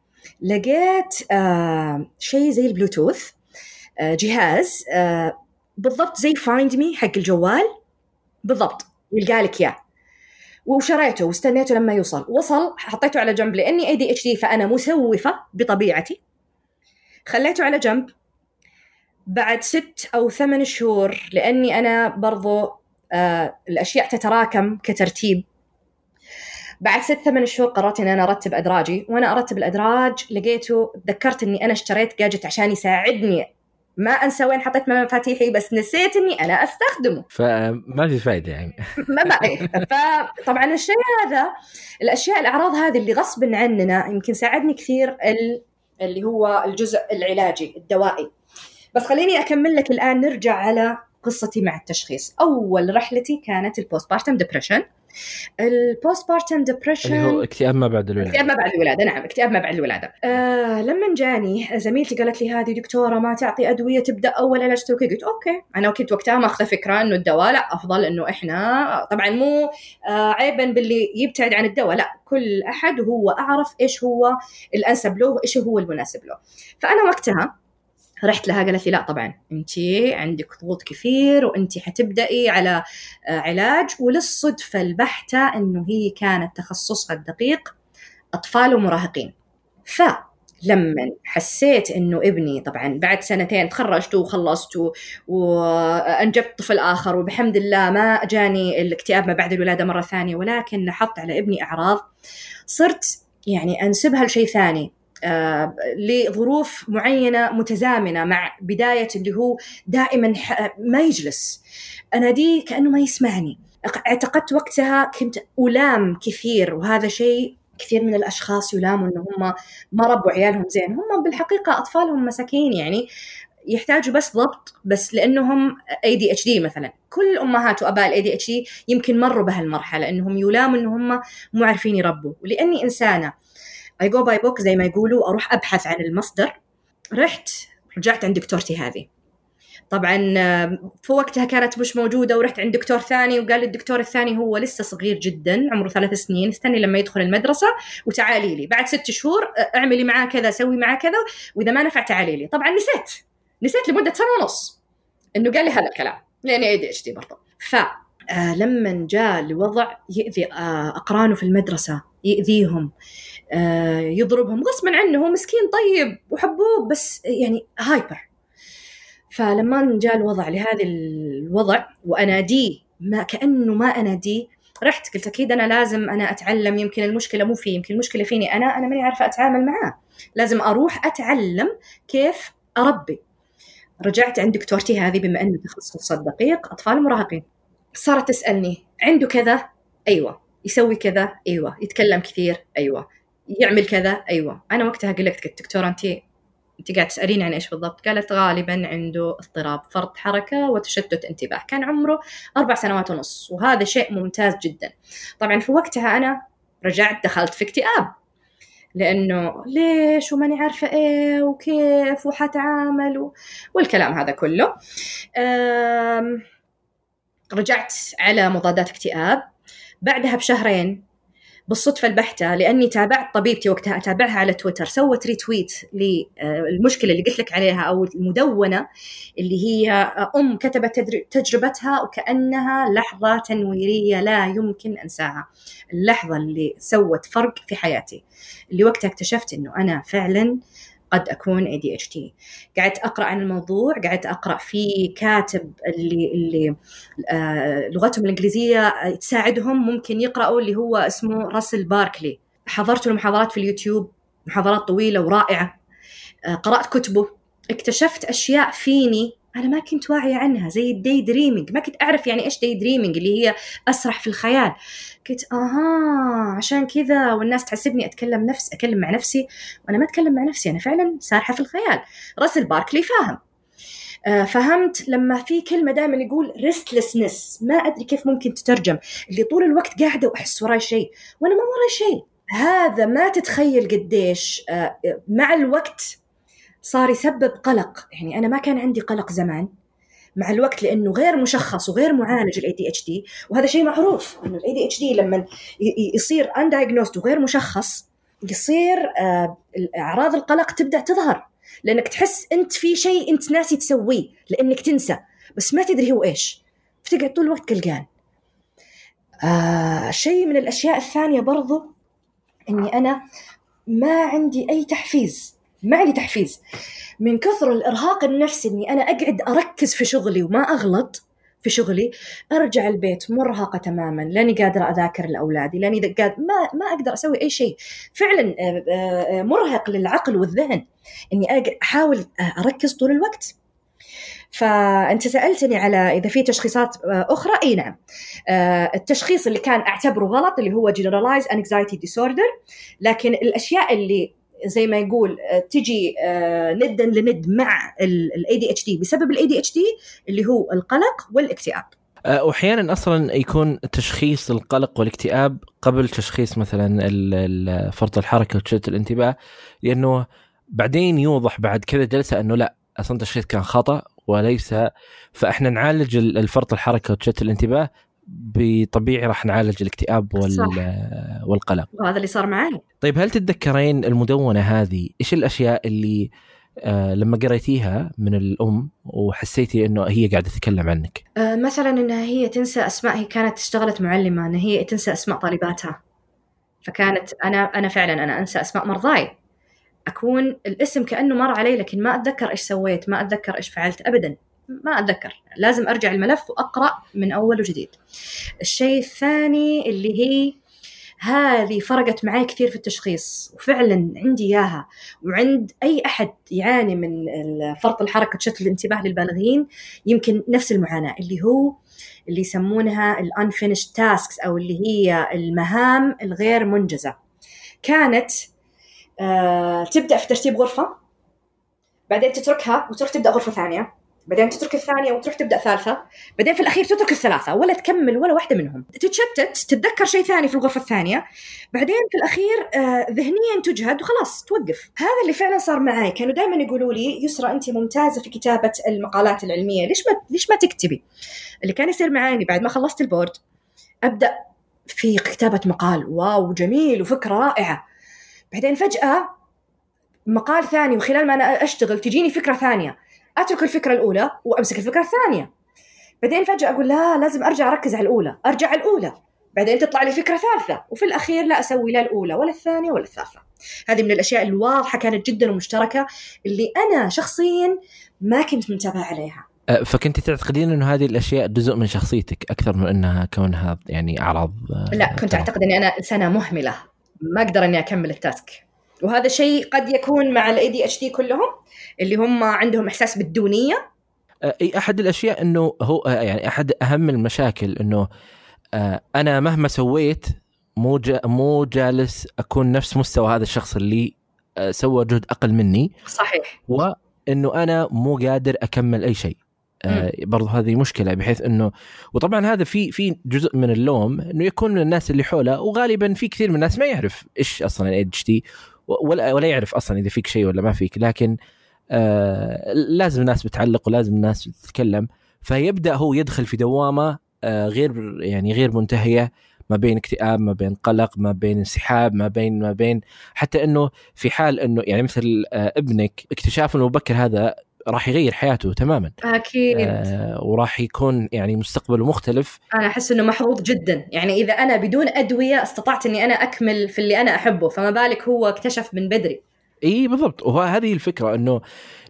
لقيت آه شيء زي البلوتوث آه جهاز بالضبط زي Find My حق الجوال. بالضبط يلقى لك إياه. وشريته واستنيته لما يوصل. وصل حطيته على جنب لأني ADHD فأنا مسوفة بطبيعتي. خليته على جنب. بعد ست أو ثمان شهور لأني أنا برضو آه الأشياء تتراكم كترتيب. بعد ست ثمان شهور قررت إني أنا أرتب أدراجي وأنا أرتب الأدراج لقيته تذكرت إني أنا اشتريت جاجت عشان يساعدني. ما أنسى وين حطيت مفاتيحي بس نسيت إني أنا أستخدمه. فما في فائده يعني. ما إيه. فطبعا الشيء هذا الأشياء الأعراض هذه اللي غصب عننا يمكن ساعدني كثير اللي هو الجزء العلاجي الدوائي. بس خليني أكمل لك الآن نرجع على قصتي مع التشخيص. أول رحلتي كانت ال postpartum depression ال postpartum depression اللي هو اكتئاب ما بعد الولادة. اكتئاب ما بعد الولادة نعم اكتئاب ما بعد الولادة. آه لما جاني زميلتي قالت لي هذه دكتورة ما تعطي أدوية تبدأ أول علاج talky قلت okay. أنا كنت وقتها ماخذه فكرة إنه الدواء لا أفضل إنه إحنا طبعا مو آه عيبا باللي يبتعد عن الدواء لا كل أحد هو أعرف إيش هو الأنسب له وإيش هو المناسب له. فأنا وقتها رحت لها قالت لي لا طبعا أنت عندك ضغوط كثير وأنت حتبدأي على آه، علاج. وللصدفة البحتة إنه هي كانت تخصصها الدقيق أطفال ومراهقين. فلما حسيت إنه ابني طبعا بعد سنتين تخرجت وخلصت وانجبت طفل آخر وبحمد الله ما جاني الاكتئاب ما بعد الولادة مرة ثانية ولكن لاحظت على ابني أعراض صرت يعني أنسبها لشيء ثاني. لظروف معينة متزامنة مع بداية اللي هو دائما ما يجلس. أناديه كأنه ما يسمعني. اعتقدت وقتها كنت ألام كثير وهذا شيء كثير من الأشخاص يلاموا إنه هم ما ربوا عيالهم زين. هم بالحقيقة أطفالهم مساكين يعني يحتاجوا بس ضبط بس لأنهم ADHD مثلا. كل أمهات وأباء ال ADHD يمكن مروا بهالمرحلة إنهم يلاموا إنهم مو عارفين يربوا. ولأني إنسانة I go by book زي ما يقولوا أروح أبحث عن المصدر. رحت رجعت عند دكتورتي هذه. طبعا في وقتها كانت مش موجودة ورحت عند دكتور ثاني وقال لي الدكتور الثاني هو لسه صغير جدا عمره ثلاث سنين استني لما يدخل المدرسة وتعالي لي. بعد ست شهور أعملي معاه كذا سوي معاه كذا وإذا ما نفع تعالي لي. طبعا نسيت. نسيت لمدة سنة ونص. إنه قال لي هذا الكلام. لاني أي دي إتش دي برضه. ف آه لما جاء الوضع يأذي آه أقرانه في المدرسة يأذيهم. آه يضربهم غصبا عنه هو مسكين طيب وحبوب بس يعني hyper. فلما جاء الوضع لهذا الوضع وأناديه ما كأنه ما أناديه رحت قلت أكيد أنا لازم أنا أتعلم يمكن المشكلة مو فيه يمكن المشكلة فيني أنا أنا ماني عارفة أتعامل معاه. لازم أروح أتعلم كيف أربي. رجعت عند دكتورتي هذه بما أنه تخصص الدقيق أطفال مراهقين. صارت تسألني عنده كذا؟ أيوه. يسوي كذا؟ أيوه. يتكلم كثير؟ أيوه. يعمل كذا. أيوه. أنا وقتها قلت لك دكتورة انت انت قاعد تسأليني عن إيش بالضبط؟ قالت غالبا عنده اضطراب فرط حركة وتشتت انتباه. كان عمره أربع سنوات ونص وهذا شيء ممتاز جدا. طبعا في وقتها أنا رجعت دخلت في اكتئاب. لأنه ليش وماني عارفة إيه وكيف وحتعامل و... والكلام هذا كله. أم... رجعت على مضادات اكتئاب. بعدها بشهرين بالصدفة البحتة لأني تابعت طبيبتي وقتها أتابعها على تويتر. سوت ريتويت للمشكلة اللي قلت لك عليها أو المدونة اللي هي أم كتبت تجربتها وكأنها لحظة تنويرية لا يمكن أنساها. اللحظة اللي سوت فرق في حياتي. اللي وقتها اكتشفت أنه أنا فعلا قد أكون ADHD قعدت أقرأ عن الموضوع قعدت أقرأ في كاتب اللي اللي آه لغتهم الإنجليزية تساعدهم ممكن يقرأوا اللي هو اسمه راسل باركلي. حضرت له محاضرات في اليوتيوب محاضرات طويلة ورائعة. آه قرأت كتبه. اكتشفت أشياء فيني أنا ما كنت واعية عنها زي ال daydreaming ما كنت أعرف يعني إيش daydreaming اللي هي أسرح في الخيال. قلت آها عشان كذا والناس تحسبني أتكلم نفس اكلم مع نفسي وأنا ما أتكلم مع نفسي أنا فعلا سارحة في الخيال. راسل باركلي فاهم. آه فهمت لما في كلمة دائما يقول restlessness. ما أدري كيف ممكن تترجم. اللي طول الوقت قاعدة وأحس وراي شيء وأنا ما وراي شيء. هذا ما تتخيل قديش آه مع الوقت صار يسبب قلق. يعني أنا ما كان عندي قلق زمان مع الوقت لأنه غير مشخص وغير معالج ال ADHD وهذا شيء معروف إنه ال ADHD لما يصير undiagnosed وغير مشخص يصير آه، أعراض القلق تبدأ تظهر. لأنك تحس أنت في شيء أنت ناسي تسويه لأنك تنسى. بس ما تدري هو إيش. فتقعد طول الوقت قلقان آه شيء من الأشياء الثانية برضو إني أنا ما عندي أي تحفيز. ما عندي تحفيز. من كثر الإرهاق النفسي إني أنا أقعد أركز في شغلي وما أغلط في شغلي أرجع البيت مرهقة تماما لاني قادرة أذاكر لأولادي لاني قاد ما ما أقدر أسوي أي شيء. فعلا آه، آه، مرهق للعقل والذهن إني أحاول أركز طول الوقت. فأنت سألتني على إذا في تشخيصات آه، أخرى؟ إي نعم. التشخيص اللي كان أعتبره غلط اللي هو generalized anxiety disorder لكن الأشياء اللي زي ما يقول آه، تجي آه، ندا لند مع ال ADHD بسبب ال ADHD اللي هو القلق والاكتئاب. آه، وأحيانا أصلا يكون تشخيص القلق والاكتئاب قبل تشخيص مثلا فرط الحركة وتشتت الانتباه لأنه بعدين يوضح بعد كذا جلسة إنه لا أصلا التشخيص كان خطأ وليس فإحنا نعالج الفرط الحركة وتشتت الانتباه بطبيعي راح نعالج الاكتئاب وال صح. والقلق. وهذا اللي صار معي طيب هل تتذكرين المدونة هذه؟ إيش الأشياء اللي آه لما قريتيها من الأم وحسيتي إنه هي قاعدة تتكلم عنك؟ آه مثلا إنها هي تنسى أسماء هي كانت اشتغلت معلمة ان هي تنسى أسماء طالباتها. فكانت أنا أنا فعلا أنا أنسى أسماء مرضاي. أكون الاسم كأنه مر علي لكن ما أتذكر إيش سويت ما أتذكر إيش فعلت ابدا. ما أتذكر. لازم أرجع الملف وأقرأ من أول وجديد. الشيء الثاني اللي هي هذه فرقت معي كثير في التشخيص وفعلا عندي إياها. وعند أي أحد يعاني من فرط الحركة تشتت الانتباه للبالغين يمكن نفس المعاناة اللي هو اللي يسمونها ال unfinished tasks أو اللي هي المهام الغير منجزة. كانت آه تبدأ في ترتيب غرفة بعدين تتركها وتروح تبدأ غرفة ثانية. بعدين تترك الثانية وتروح تبدأ ثالثة. بعدين في الأخير تترك الثلاثة ولا تكمل ولا واحدة منهم. تتشتت تتذكر شيء ثاني في الغرفة الثانية. بعدين في الأخير آه ذهنيا تجهد وخلاص توقف. هذا اللي فعلا صار معي. كانوا دائما يقولوا لي يسرى أنت ممتازة في كتابة المقالات العلمية. ليش ما ليش ما تكتبي؟ اللي كان يصير معي بعد ما خلصت البورد أبدأ في كتابة مقال. واو جميل وفكرة رائعة. بعدين فجأة مقال ثاني وخلال ما أنا أشتغل تجيني فكرة ثانية. أترك الفكرة الأولى وأمسك الفكرة الثانية. بعدين فجأة أقول لا لازم أرجع أركز على الأولى أرجع على الأولى. بعدين تطلع لي فكرة ثالثة وفي الأخير لا أسوي لا الأولى ولا الثانية ولا الثالثة. هذه من الأشياء الواضحة كانت جدا ومشتركة اللي أنا شخصيا ما كنت منتبهة عليها. أه، فكنت تعتقدين إنه هذه الأشياء جزء من شخصيتك أكثر من إنها كونها يعني أعراض أه، لا كنت أعتقد إني أنا إنسانة مهملة ما أقدر إني أكمل ال task. وهذا شيء قد يكون مع ال ADHD كلهم اللي هم عندهم إحساس بالدونية. إي أحد الأشياء إنه هو يعني أحد أهم المشاكل إنه أنا مهما سويت مو مو جالس أكون نفس مستوى هذا الشخص اللي سوى جهد أقل مني. صحيح. وإنه أنا مو قادر أكمل أي شيء. آه برضو هذه مشكلة بحيث إنه وطبعا هذا في في جزء من اللوم إنه يكون من الناس اللي حوله وغالبا في كثير من الناس ما يعرف إيش أصلا ال ADHD ولا ولا يعرف أصلا إذا فيك شيء ولا ما فيك لكن آه لازم الناس بتعلق ولازم الناس تتكلم. فيبدأ هو يدخل في دوامة آه غير يعني غير منتهية ما بين اكتئاب ما بين قلق ما بين انسحاب ما بين ما بين حتى إنه في حال إنه يعني مثل آه ابنك اكتشافه المبكر هذا راح يغير حياته تماما. أكيد. آه وراح يكون يعني مستقبله مختلف. أنا أحس إنه محظوظ جدا. يعني إذا أنا بدون أدوية استطعت إني أنا أكمل في اللي أنا أحبه فما بالك هو اكتشف من بدري. إي بالضبط. وهذه الفكرة إنه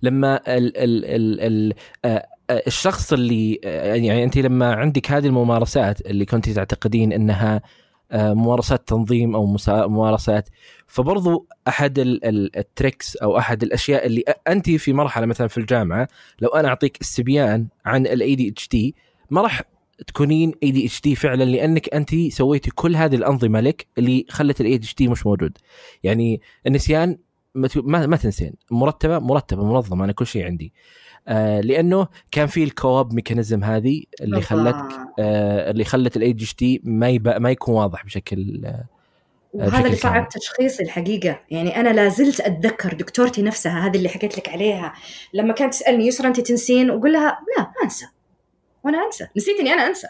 لما ال ال ال ال آه الشخص اللي يعني أنت لما عندك هذه الممارسات اللي كنت تعتقدين إنها ممارسات تنظيم أو ممارسات. فبرضو أحد ال tricks أو أحد الأشياء اللي أنت في مرحلة مثلا في الجامعة لو أنا أعطيك استبيان عن ال ADHD ما راح تكونين ADHD فعلا لأنك أنت سويتي كل هذه الأنظمة لك اللي خلت ال ADHD مش موجود. يعني النسيان ما ما تنسين. مرتبة مرتبة منظمة أنا كل شيء عندي. آه لأنه كان في ال coping mechanism هذه اللي خلتك آه اللي خلت ال ADHD ما يبقى ما يكون واضح بشكل آه وهذا اللي صعب تشخيصي الحقيقة. يعني أنا لا زلت أتذكر دكتورتي نفسها هذه اللي حكيت لك عليها. لما كانت تسألني يسرا أنت تنسين؟ وأقول لها لا ما أنسى. وأنا أنسى. نسيت إني أنا أنسى.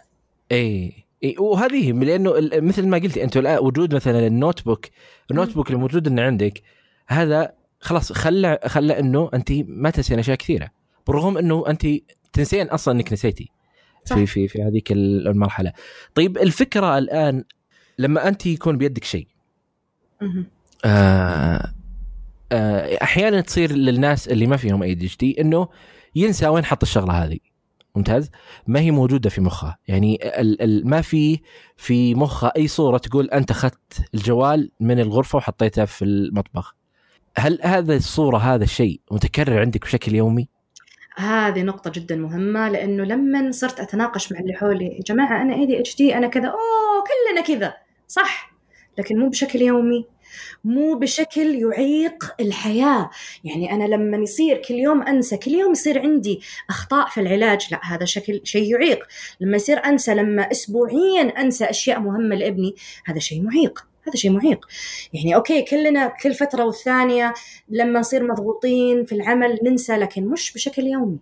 إي إي وهذه لأنه مثل ما قلتي أنتم الآن وجود مثلا ال notebook ال notebook الموجود انه عندك هذا خلاص خلى خلى إنه أنت ما تنسين أشياء كثيرة. بالرغم إنه انت تنسين أصلا إنك نسيتي صح. في في في هذيك المرحلة. طيب الفكرة الآن لما انت يكون بيدك شيء آه آه أحيانا تصير للناس اللي ما فيهم أي دي دي إنه ينسى وين حط الشغلة هذه. ممتاز؟ ما هي موجودة في مخه يعني ال ال ما في في مخه أي صورة تقول أنت أخذت الجوال من الغرفة وحطيته في المطبخ. هل هذا الصورة هذا الشيء متكرر عندك بشكل يومي؟ هذه نقطة جدا مهمة لأنه لما صرت أتناقش مع اللي حولي يا جماعة أنا ADHD أنا كذا. أوه كلنا كذا. صح. لكن مو بشكل يومي مو بشكل يعيق الحياة. يعني أنا لما يصير كل يوم أنسى كل يوم يصير عندي أخطاء في العلاج لا هذا شكل شيء يعيق. لما يصير أنسى لما أسبوعيا أنسى أشياء مهمة لابني هذا شيء معيق. هذا شيء معيق يعني okay كلنا كل فترة والثانية لما نصير مضغوطين في العمل ننسى لكن مش بشكل يومي.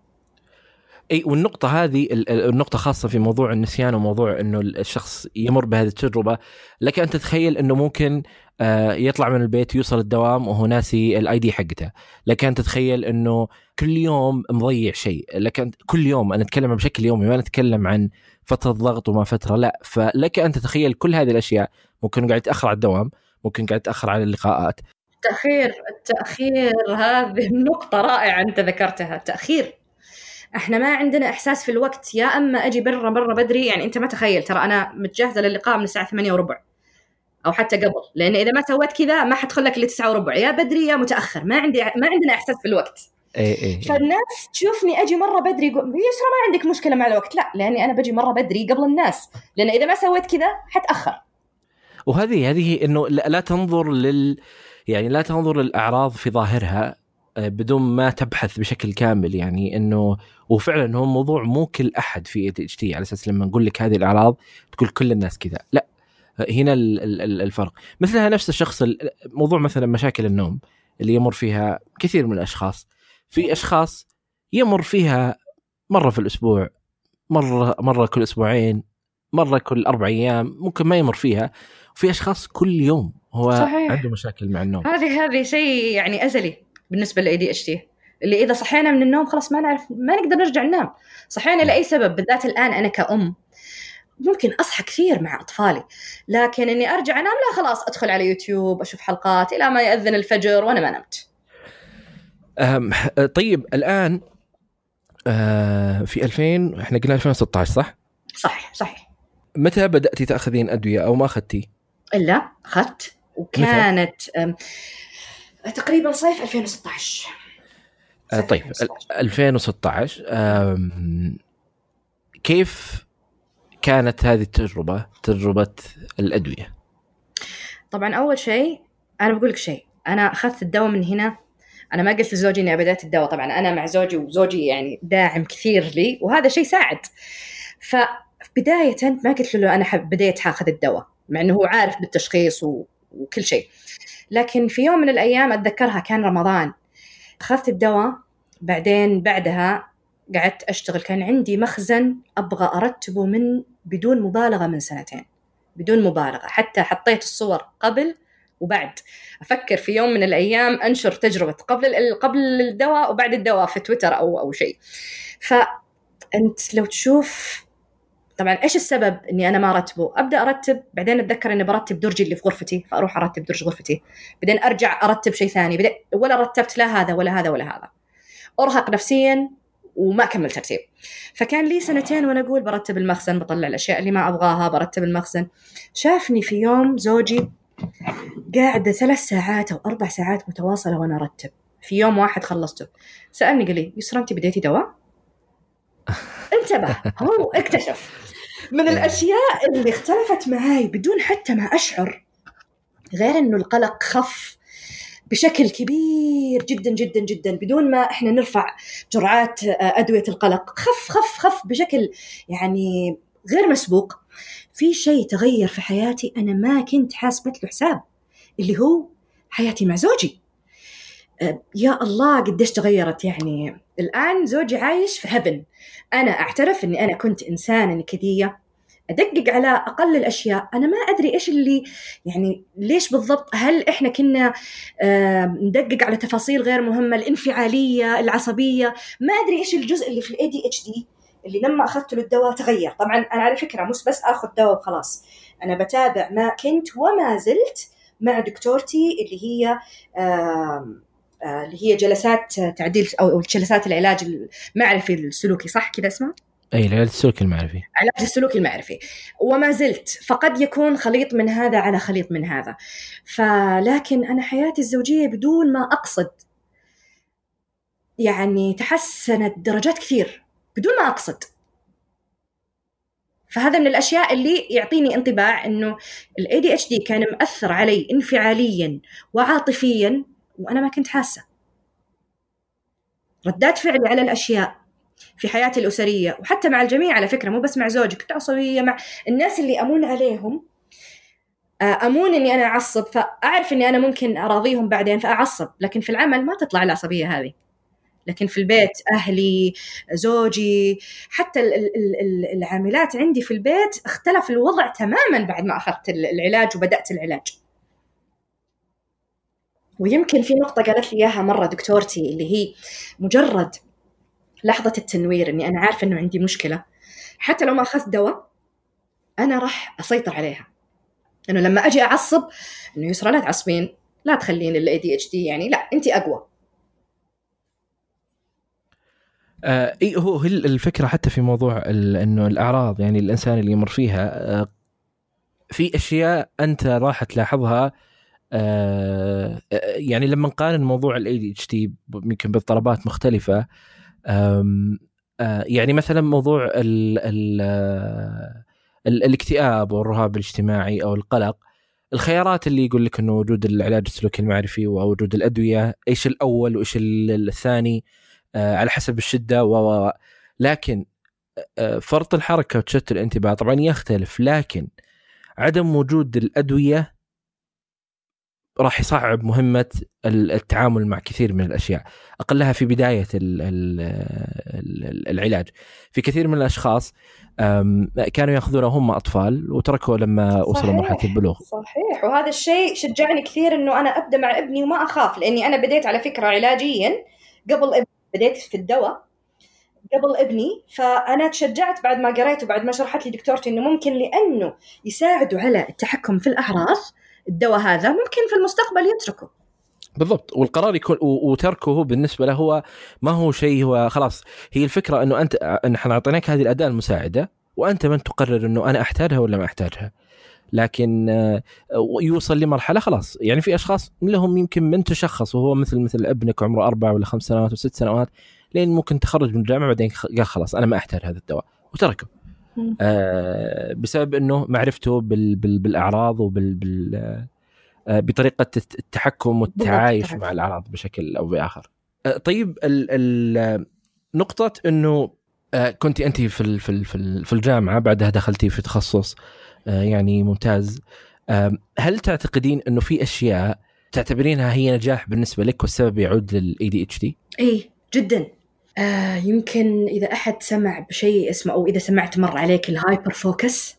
إي والنقطة هذه النقطة خاصة في موضوع النسيان وموضوع إنه الشخص يمر بهذه التجربة. لك أن تتخيل إنه ممكن آه، يطلع من البيت يوصل الدوام وهو ناسي الاي دي حقته، لك أن تتخيل إنه كل يوم مضيع شيء، لك أن كل يوم أنا أتكلم بشكل يومي ما نتكلم عن فترة ضغط وما فترة لا، فلك أن تتخيل كل هذه الأشياء. ممكن قاعد يتأخر على الدوام، ممكن قاعد يتأخر على اللقاءات. التأخير التأخير هذه النقطة رائعة أنت ذكرتها، التأخير. إحنا ما عندنا إحساس في الوقت. يا أما أجي برا برا بدري يعني أنت ما تخيل ترى أنا متجهزة للقاء من الساعة 8 وربع أو حتى قبل. لأن إذا ما سويت كذا ما حدخل لك إلا 9 وربع. يا بدري يا متأخر. ما عندي ما عندنا إحساس في الوقت. اي اي إيه. فالناس تشوفني أجي مرة بدري يقول يسرا ما عندك مشكلة مع الوقت. لا لأني أنا بجي مرة بدري قبل الناس لأن إذا ما سويت كذا حتأخر. وهذه هذه إنه لا تنظر لل يعني لا تنظر للأعراض في ظاهرها آه، بدون ما تبحث بشكل كامل. يعني إنه وفعلا هو موضوع مو كل أحد في ADHD على أساس لما نقول لك هذه الأعراض تقول كل الناس كذا. لا هنا الفرق. مثلها نفس الشخص موضوع مثلا مشاكل النوم اللي يمر فيها كثير من الأشخاص. في أشخاص يمر فيها مرة في الأسبوع مرة مرة كل أسبوعين مرة كل أربع أيام ممكن ما يمر فيها. وفي أشخاص كل يوم هو صحيح. عنده مشاكل مع النوم. هذه هذه شيء يعني أزلي بالنسبة لل ADHD اللي إذا صحينا من النوم خلاص ما نعرف ما نقدر نرجع ننام. صحينا لأي سبب بالذات الآن أنا كأم. ممكن أصحى كثير مع أطفالي لكن إني أرجع أنام لا خلاص أدخل على يوتيوب أشوف حلقات إلى ما يأذن الفجر وأنا ما نمت. طيب الآن أه في 2000 إحنا قلنا 2016 صح؟ صح؟ صحيح متى بدأتي تأخذين أدوية أو ما أخذتي؟ إلا أخذت وكانت تقريبا صيف 2016 آه طيب 2016 كيف كانت هذه التجربة تجربة الأدوية؟ طبعا أول شيء أنا بقول لك شيء أنا أخذت الدواء من هنا أنا ما قلت لزوجي إني بدات الدواء طبعا أنا مع زوجي وزوجي يعني داعم كثير لي وهذا شيء ساعد. فبداية ما قلت له أنا بديت حاخذ الدواء مع إنه هو عارف بالتشخيص. وكل شيء. لكن في يوم من الأيام أتذكرها كان رمضان. أخذت الدواء بعدين بعدها قعدت أشتغل. كان عندي مخزن أبغى أرتبه من بدون مبالغة من سنتين بدون مبالغة. حتى حطيت الصور قبل وبعد أفكر في يوم من الأيام أنشر تجربة قبل قبل الدواء وبعد الدواء في تويتر أو أو شيء. فانت لو تشوف طبعا إيش السبب إني أنا ما أرتبه؟ أبدأ أرتب بعدين أتذكر إني برتب درجي اللي في غرفتي فأروح أرتب درج غرفتي. بعدين أرجع أرتب شيء ثاني. ولا رتبت لا هذا ولا هذا ولا هذا. أرهق نفسيا وما كمل ترتيب. فكان لي سنتين وأنا أقول برتب المخزن بطلع الأشياء اللي ما أبغاها برتب المخزن. شافني في يوم زوجي قاعدة ثلاث ساعات أو أربع ساعات متواصلة وأنا أرتب. في يوم واحد خلصته. سألني قال لي يسرا أنت بديتي دواء؟ انتبه. هو اكتشف. من الأشياء اللي اختلفت معاي بدون حتى ما أشعر غير إنه القلق خف بشكل كبير جدا جدا جدا بدون ما إحنا نرفع جرعات آه، أدوية القلق. خف خف خف بشكل يعني غير مسبوق. في شيء تغير في حياتي أنا ما كنت حاسبت له حساب اللي هو حياتي مع زوجي. أه، يا الله قديش تغيرت يعني. الآن زوجي عايش في هبن أنا أعترف أني أنا كنت إنسانة نكدية. أدقق على أقل الأشياء. أنا ما أدري إيش اللي يعني ليش بالضبط؟ هل إحنا كنا ندقق على تفاصيل غير مهمة؟ الانفعالية العصبية. ما أدري إيش الجزء اللي في ال ADHD اللي لما أخذت له الدواء تغير. طبعا أنا على فكرة مش بس آخذ دواء وخلاص. أنا بتابع ما كنت وما زلت مع دكتورتي اللي هي آه، اللي هي جلسات تعديل أو جلسات العلاج المعرفي السلوكي صح كذا اسمه؟ أي العلاج السلوكي المعرفي. علاج السلوكي المعرفي. وما زلت فقد يكون خليط من هذا على خليط من هذا. فلكن أنا حياتي الزوجية بدون ما أقصد يعني تحسنت درجات كثير. بدون ما أقصد. فهذا من الأشياء اللي يعطيني انطباع إنه ال ADHD كان مأثر علي انفعاليا وعاطفيا وأنا ما كنت حاسة. ردات فعلي على الأشياء في حياتي الأسرية وحتى مع الجميع على فكرة مو بس مع زوجي كنت عصبية مع الناس اللي أمون عليهم. آه، أمون إني أنا أعصب فأعرف إني أنا ممكن أراضيهم بعدين فأعصب لكن في العمل ما تطلع العصبية هذه. لكن في البيت أهلي زوجي حتى العاملات عندي في البيت اختلف الوضع تماما بعد ما أخذت العلاج وبدأت العلاج. ويمكن في نقطة قالت لي إياها مرة دكتورتي اللي هي مجرد لحظة التنوير إني أنا عارفة إنه عندي مشكلة. حتى لو ما أخذت دواء أنا راح أسيطر عليها. إنه لما أجي أعصب إنه يسرى لا تعصبين لا تخلين ال ADHD يعني لا أنت أقوى. آه اي هو الفكرة حتى في موضوع إنه الأعراض يعني الإنسان اللي يمر فيها آه في أشياء أنت راح تلاحظها آه يعني لما نقارن موضوع ال ADHD يمكن باضطرابات مختلفة يعني مثلا موضوع ال ال ال الاكتئاب والرهاب الاجتماعي أو القلق الخيارات اللي يقول لك إنه وجود العلاج السلوكي المعرفي ووجود الأدوية إيش الأول وإيش الثاني؟ آه، على حسب الشدة و لكن آه، فرط الحركة وتشتت الانتباه طبعا يختلف لكن عدم وجود الأدوية راح يصعب مهمة التعامل مع كثير من الأشياء. أقلها في بداية العلاج. في كثير من الأشخاص كانوا يأخذونه هم أطفال وتركوا لما وصلوا مرحلة البلوغ. صحيح. وهذا الشيء شجعني كثير إنه أنا أبدأ مع ابني وما أخاف لأني أنا بديت على فكرة علاجيا قبل ابني بديت في الدواء قبل ابني فأنا تشجعت بعد ما قريت وبعد ما شرحت لي دكتورتي إنه ممكن لأنه يساعدوا على التحكم في الأعراض الدواء هذا ممكن في المستقبل يتركه. بالضبط. والقرار يكون وتركه بالنسبة له هو ما هو شيء هو خلاص. هي الفكرة إنه أنت إن إحنا أعطيناك هذه الأداة المساعدة وأنت من تقرر إنه أنا أحتاجها ولا ما أحتاجها. لكن آه، يوصل لمرحلة خلاص. يعني في أشخاص لهم يمكن من تشخص وهو مثل مثل ابنك عمره أربع ولا خمس سنوات وست سنوات لين ممكن تخرج من الجامعة بعدين قال خلاص أنا ما أحتاج هذا الدواء وتركه. آه بسبب إنه معرفته بال بال بالأعراض وبال بال آه بطريقة التحكم والتعايش مع الأعراض بشكل أو بآخر. آه طيب ال ال نقطة إنه آه كنت أنت في في في الجامعة بعدها دخلتي في تخصص يعني ممتاز آه هل تعتقدين إنه في أشياء تعتبرينها هي نجاح بالنسبة لك والسبب يعود للاي دي اتش دي؟ اي جدا آه يمكن إذا أحد سمع بشيء اسمه أو إذا سمعت مر عليك ال hyperfocus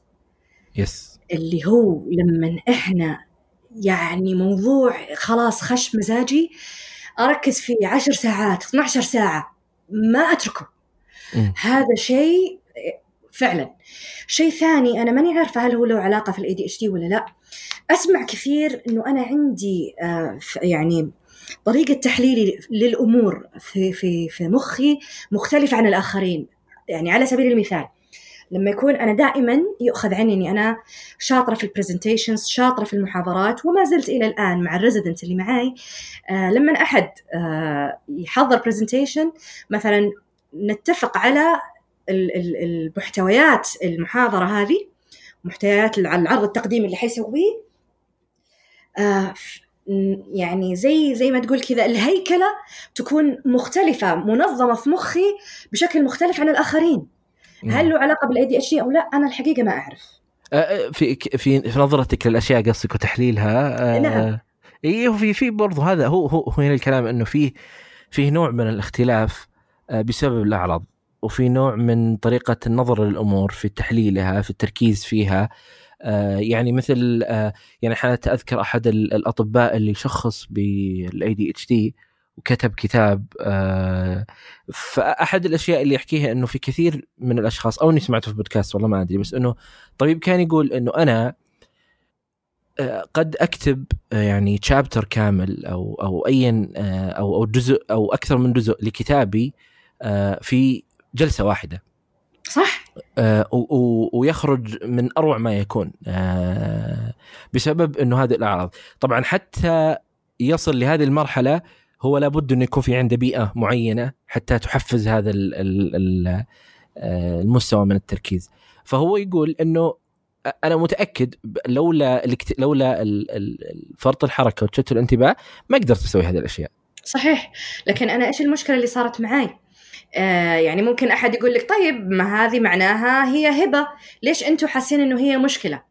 yes اللي هو لما إحنا يعني موضوع خلاص خش مزاجي أركز فيه عشر ساعات 12 ساعة ما أتركه م. هذا شيء فعلا. شيء ثاني أنا ماني عارفة هل هو له علاقة في ال ADHD ولا لا. أسمع كثير إنه أنا عندي آه يعني طريقة تحليلي للأمور في, في, في مخي مختلفة عن الآخرين. يعني على سبيل المثال لما يكون أنا دائما يؤخذ عني إني أنا شاطرة في ال presentations شاطرة في المحاضرات وما زلت إلى الآن مع ال resident اللي معي آه لما أحد آه يحضر presentation مثلا نتفق على المحتويات المحاضرة هذه محتويات العرض التقديمي اللي حيسويه آه يعني زي زي ما تقول كذا الهيكلة تكون مختلفة منظمة في مخي بشكل مختلف عن الآخرين. هل له علاقة بالأي دي إتش أو لا؟ أنا الحقيقة ما أعرف. في في في نظرتك للأشياء قصدك وتحليلها نعم. إي في في برضه هذا هو هو هنا الكلام إنه فيه فيه نوع من الاختلاف آه، بسبب الأعراض. وفي نوع من طريقة النظر للأمور في تحليلها في التركيز فيها. آه، يعني مثل آه، يعني حتى أذكر أحد الأطباء اللي شخص بال ADHD وكتب كتاب فأحد الأشياء اللي يحكيها إنه في كثير من الأشخاص أو إني سمعته في بودكاست والله ما أدري بس إنه طبيب كان يقول إنه أنا قد أكتب يعني chapter كامل أو أو ايا أو أو جزء أو أكثر من جزء لكتابي آه، في جلسة واحدة. صح؟ آه، ويخرج من أروع ما يكون. آه، بسبب إنه هذه الأعراض. طبعا حتى يصل لهذه المرحلة هو لابد إنه يكون في عنده بيئة معينة حتى تحفز هذا المستوى من التركيز. فهو يقول إنه أنا متأكد لولا لولا فرط الحركة وتشتت الانتباه ما قدرت أسوي هذه الأشياء. صحيح. لكن أنا إيش المشكلة اللي صارت معي آه يعني ممكن أحد يقول لك طيب ما هذه معناها هي هبة. ليش أنتم حاسين إنه هي مشكلة؟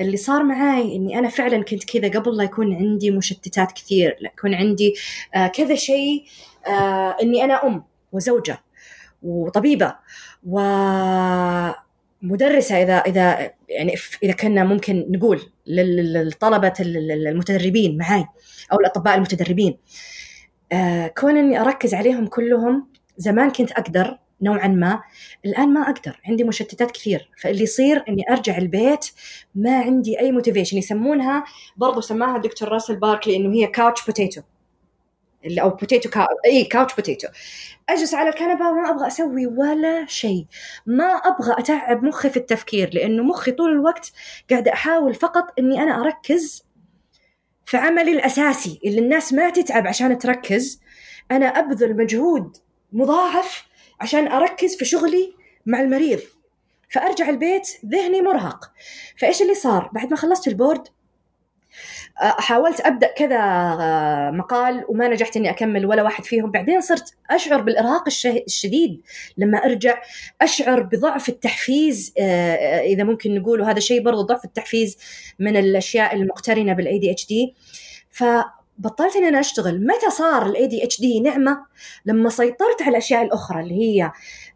اللي صار معي إني أنا فعلا كنت كذا قبل لا يكون عندي مشتتات كثير لا يكون عندي آه كذا شيء آه إني أنا أم وزوجة وطبيبة و مدرسه إذا إذا يعني إذا كنا ممكن نقول للطلبة المتدربين معي أو الأطباء المتدربين. آه كون إني أركز عليهم كلهم زمان كنت أقدر نوعا ما الآن ما أقدر عندي مشتتات كثير. فاللي يصير إني أرجع البيت ما عندي أي motivation يسمونها برضو سماها الدكتور راسل باركلي إنه هي couch potato أو potato cou... إي couch potato أجلس على الكنبة ما أبغى أسوي ولا شيء. ما أبغى أتعب مخي في التفكير لأنه مخي طول الوقت قاعدة أحاول فقط إني أنا أركز في عملي الأساسي. اللي الناس ما تتعب عشان تركز أنا أبذل مجهود مضاعف عشان أركز في شغلي مع المريض. فأرجع البيت ذهني مرهق. فإيش اللي صار؟ بعد ما خلصت البورد حاولت أبدأ كذا آه، مقال وما نجحت إني أكمل ولا واحد فيهم. بعدين صرت أشعر بالإرهاق الشديد لما أرجع أشعر بضعف التحفيز آه، آه، إذا ممكن نقول وهذا شيء برضو ضعف التحفيز من الأشياء المقترنة بال ADHD فبطلت إني أنا أشتغل. متى صار ال ADHD نعمة؟ لما سيطرت على الأشياء الأخرى اللي هي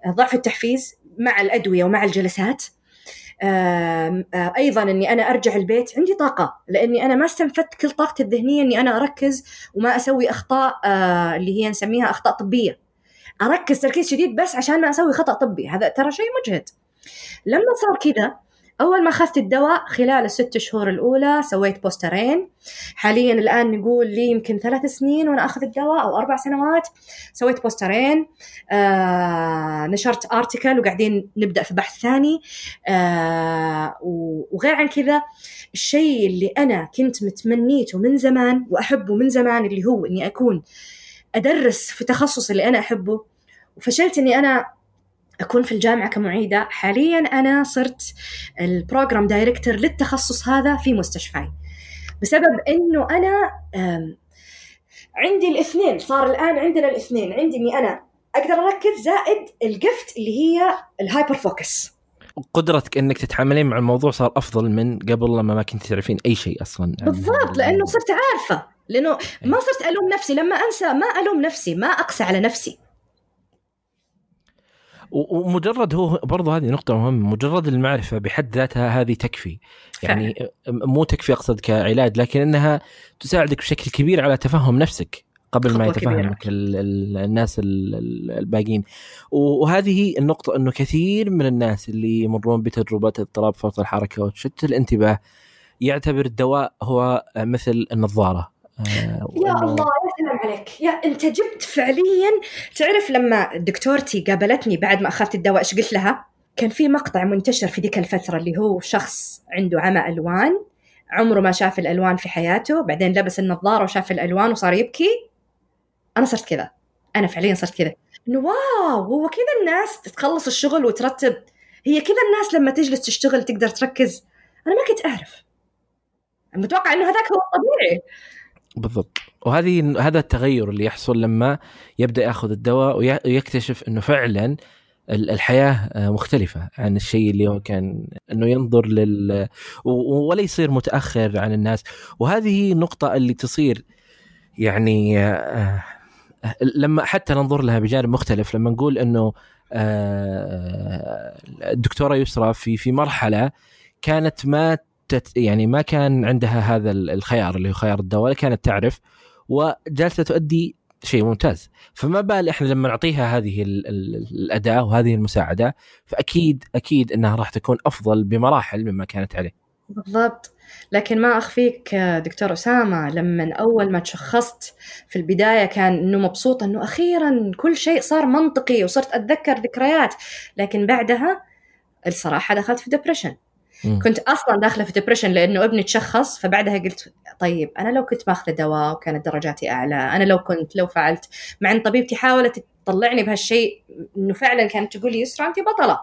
ضعف التحفيز مع الأدوية ومع الجلسات. أيضا إني أنا أرجع البيت عندي طاقة لإني أنا ما استنفدت كل طاقتي الذهنية إني أنا أركز وما أسوي أخطاء اللي هي نسميها أخطاء طبية. أركز تركيز شديد بس عشان ما أسوي خطأ طبي. هذا ترى شيء مجهد. لما صار كذا أول ما اخذت الدواء خلال الست شهور الأولى سويت poster ين. حاليا الآن نقول لي يمكن ثلاث سنين وأنا أخذ الدواء أو أربع سنوات سويت poster ين. آه نشرت article وقاعدين نبدأ في بحث ثاني. آه وغير عن كذا الشيء اللي أنا كنت متمنيته من زمان وأحبه من زمان اللي هو إني أكون أدرس في تخصص اللي أنا أحبه وفشلت إني أنا أكون في الجامعة كمعيدة حاليا أنا صرت ال program director للتخصص هذا في مستشفاي بسبب إنه أنا عندي الاثنين صار الآن عندنا الاثنين عندي إني أنا أقدر أركز زائد ال gift اللي هي ال hyperfocus قدرتك إنك تتعاملين مع الموضوع صار أفضل من قبل لما ما كنت تعرفين أي شيء أصلا بالضبط لأنه صرت عارفة لأنه ما صرت ألوم نفسي لما أنسى ما ألوم نفسي ما أقسى على نفسي. ومجرد هو برضو هذه نقطة مهمة مجرد المعرفة بحد ذاتها هذه تكفي. يعني فعلا. مو تكفي أقصد كعلاج لكن أنها تساعدك بشكل كبير على تفهم نفسك قبل ما يتفهمك الناس الباقيين. وهذه النقطة أنه كثير من الناس اللي يمرون بتجربة اضطراب فرط الحركة وتشتت الانتباه يعتبر الدواء هو مثل النظارة. يا الله يا سلام عليك. يا أنت جبت فعليا تعرف لما دكتورتي قابلتني بعد ما أخذت الدواء إيش قلت لها؟ كان في مقطع منتشر في ذيك الفترة اللي هو شخص عنده عمى ألوان عمره ما شاف الألوان في حياته بعدين لبس النظارة وشاف الألوان وصار يبكي. أنا صرت كذا. أنا فعليا صرت كذا. إنه واو هو كذا الناس تخلص الشغل وترتب. هي كذا الناس لما تجلس تشتغل تقدر تركز. أنا ما كنت أعرف. متوقع إنه هذاك هو الطبيعي. بالضبط. وهذه هذا التغير اللي يحصل لما يبدأ ياخذ الدواء ويكتشف إنه فعلا الحياة مختلفة عن الشيء اللي هو كان إنه ينظر لل ولا يصير متأخر عن الناس. وهذه النقطة اللي تصير يعني لما حتى ننظر لها بجانب مختلف لما نقول إنه الدكتورة يسرى في في مرحلة كانت ما تت يعني ما كان عندها هذا الخيار اللي هو خيار الدواء كانت تعرف وجالسة تؤدي شيء ممتاز. فما بال إحنا لما نعطيها هذه الأداة وهذه المساعدة فأكيد أكيد إنها راح تكون أفضل بمراحل مما كانت عليه. بالضبط. لكن ما أخفيك دكتور أسامة لما أول ما تشخصت في البداية كان إنه مبسوطه إنه أخيرا كل شيء صار منطقي وصرت أتذكر ذكريات لكن بعدها الصراحة دخلت في كنت أصلا داخلة في ديبرشن لأنه ابني تشخص فبعدها قلت طيب أنا لو كنت ماخذة دواء وكانت درجاتي أعلى أنا لو كنت لو فعلت مع إن طبيبتي حاولت تطلعني بهالشيء إنه فعلا كانت تقول لي يسرا انت بطلة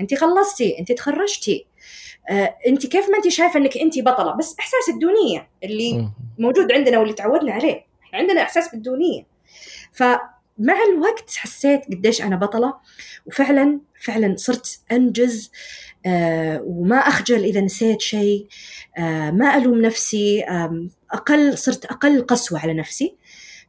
انت خلصتي انت تخرجتي. آه، انت كيف ما انت شايفة إنك انت بطلة بس إحساس الدونية اللي موجود عندنا واللي تعودنا عليه. عندنا إحساس بالدونية. فمع الوقت حسيت قديش أنا بطلة وفعلا فعلا صرت أنجز آه وما أخجل إذا نسيت شيء آه ما ألوم نفسي أقل صرت أقل قسوة على نفسي.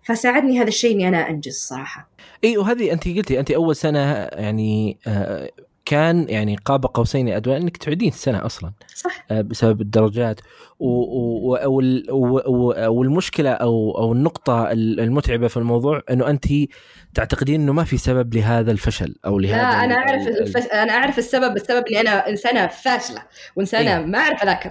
فساعدني هذا الشيء إني أنا أنجز صراحة. إي وهذه انت قلتي انت أول سنة يعني آه كان يعني قاب قوسين ادوى انك تعيدين السنة أصلا صح. آه، بسبب الدرجات. والمشكلة أو أو النقطة المتعبة في الموضوع إنه أنت تعتقدين إنه ما في سبب لهذا الفشل أو لهذا لا أنا أعرف الفش... أنا أعرف السبب السبب اني أنا إنسانة فاشلة وإنسانة إيه؟ ما أعرف أذاكر.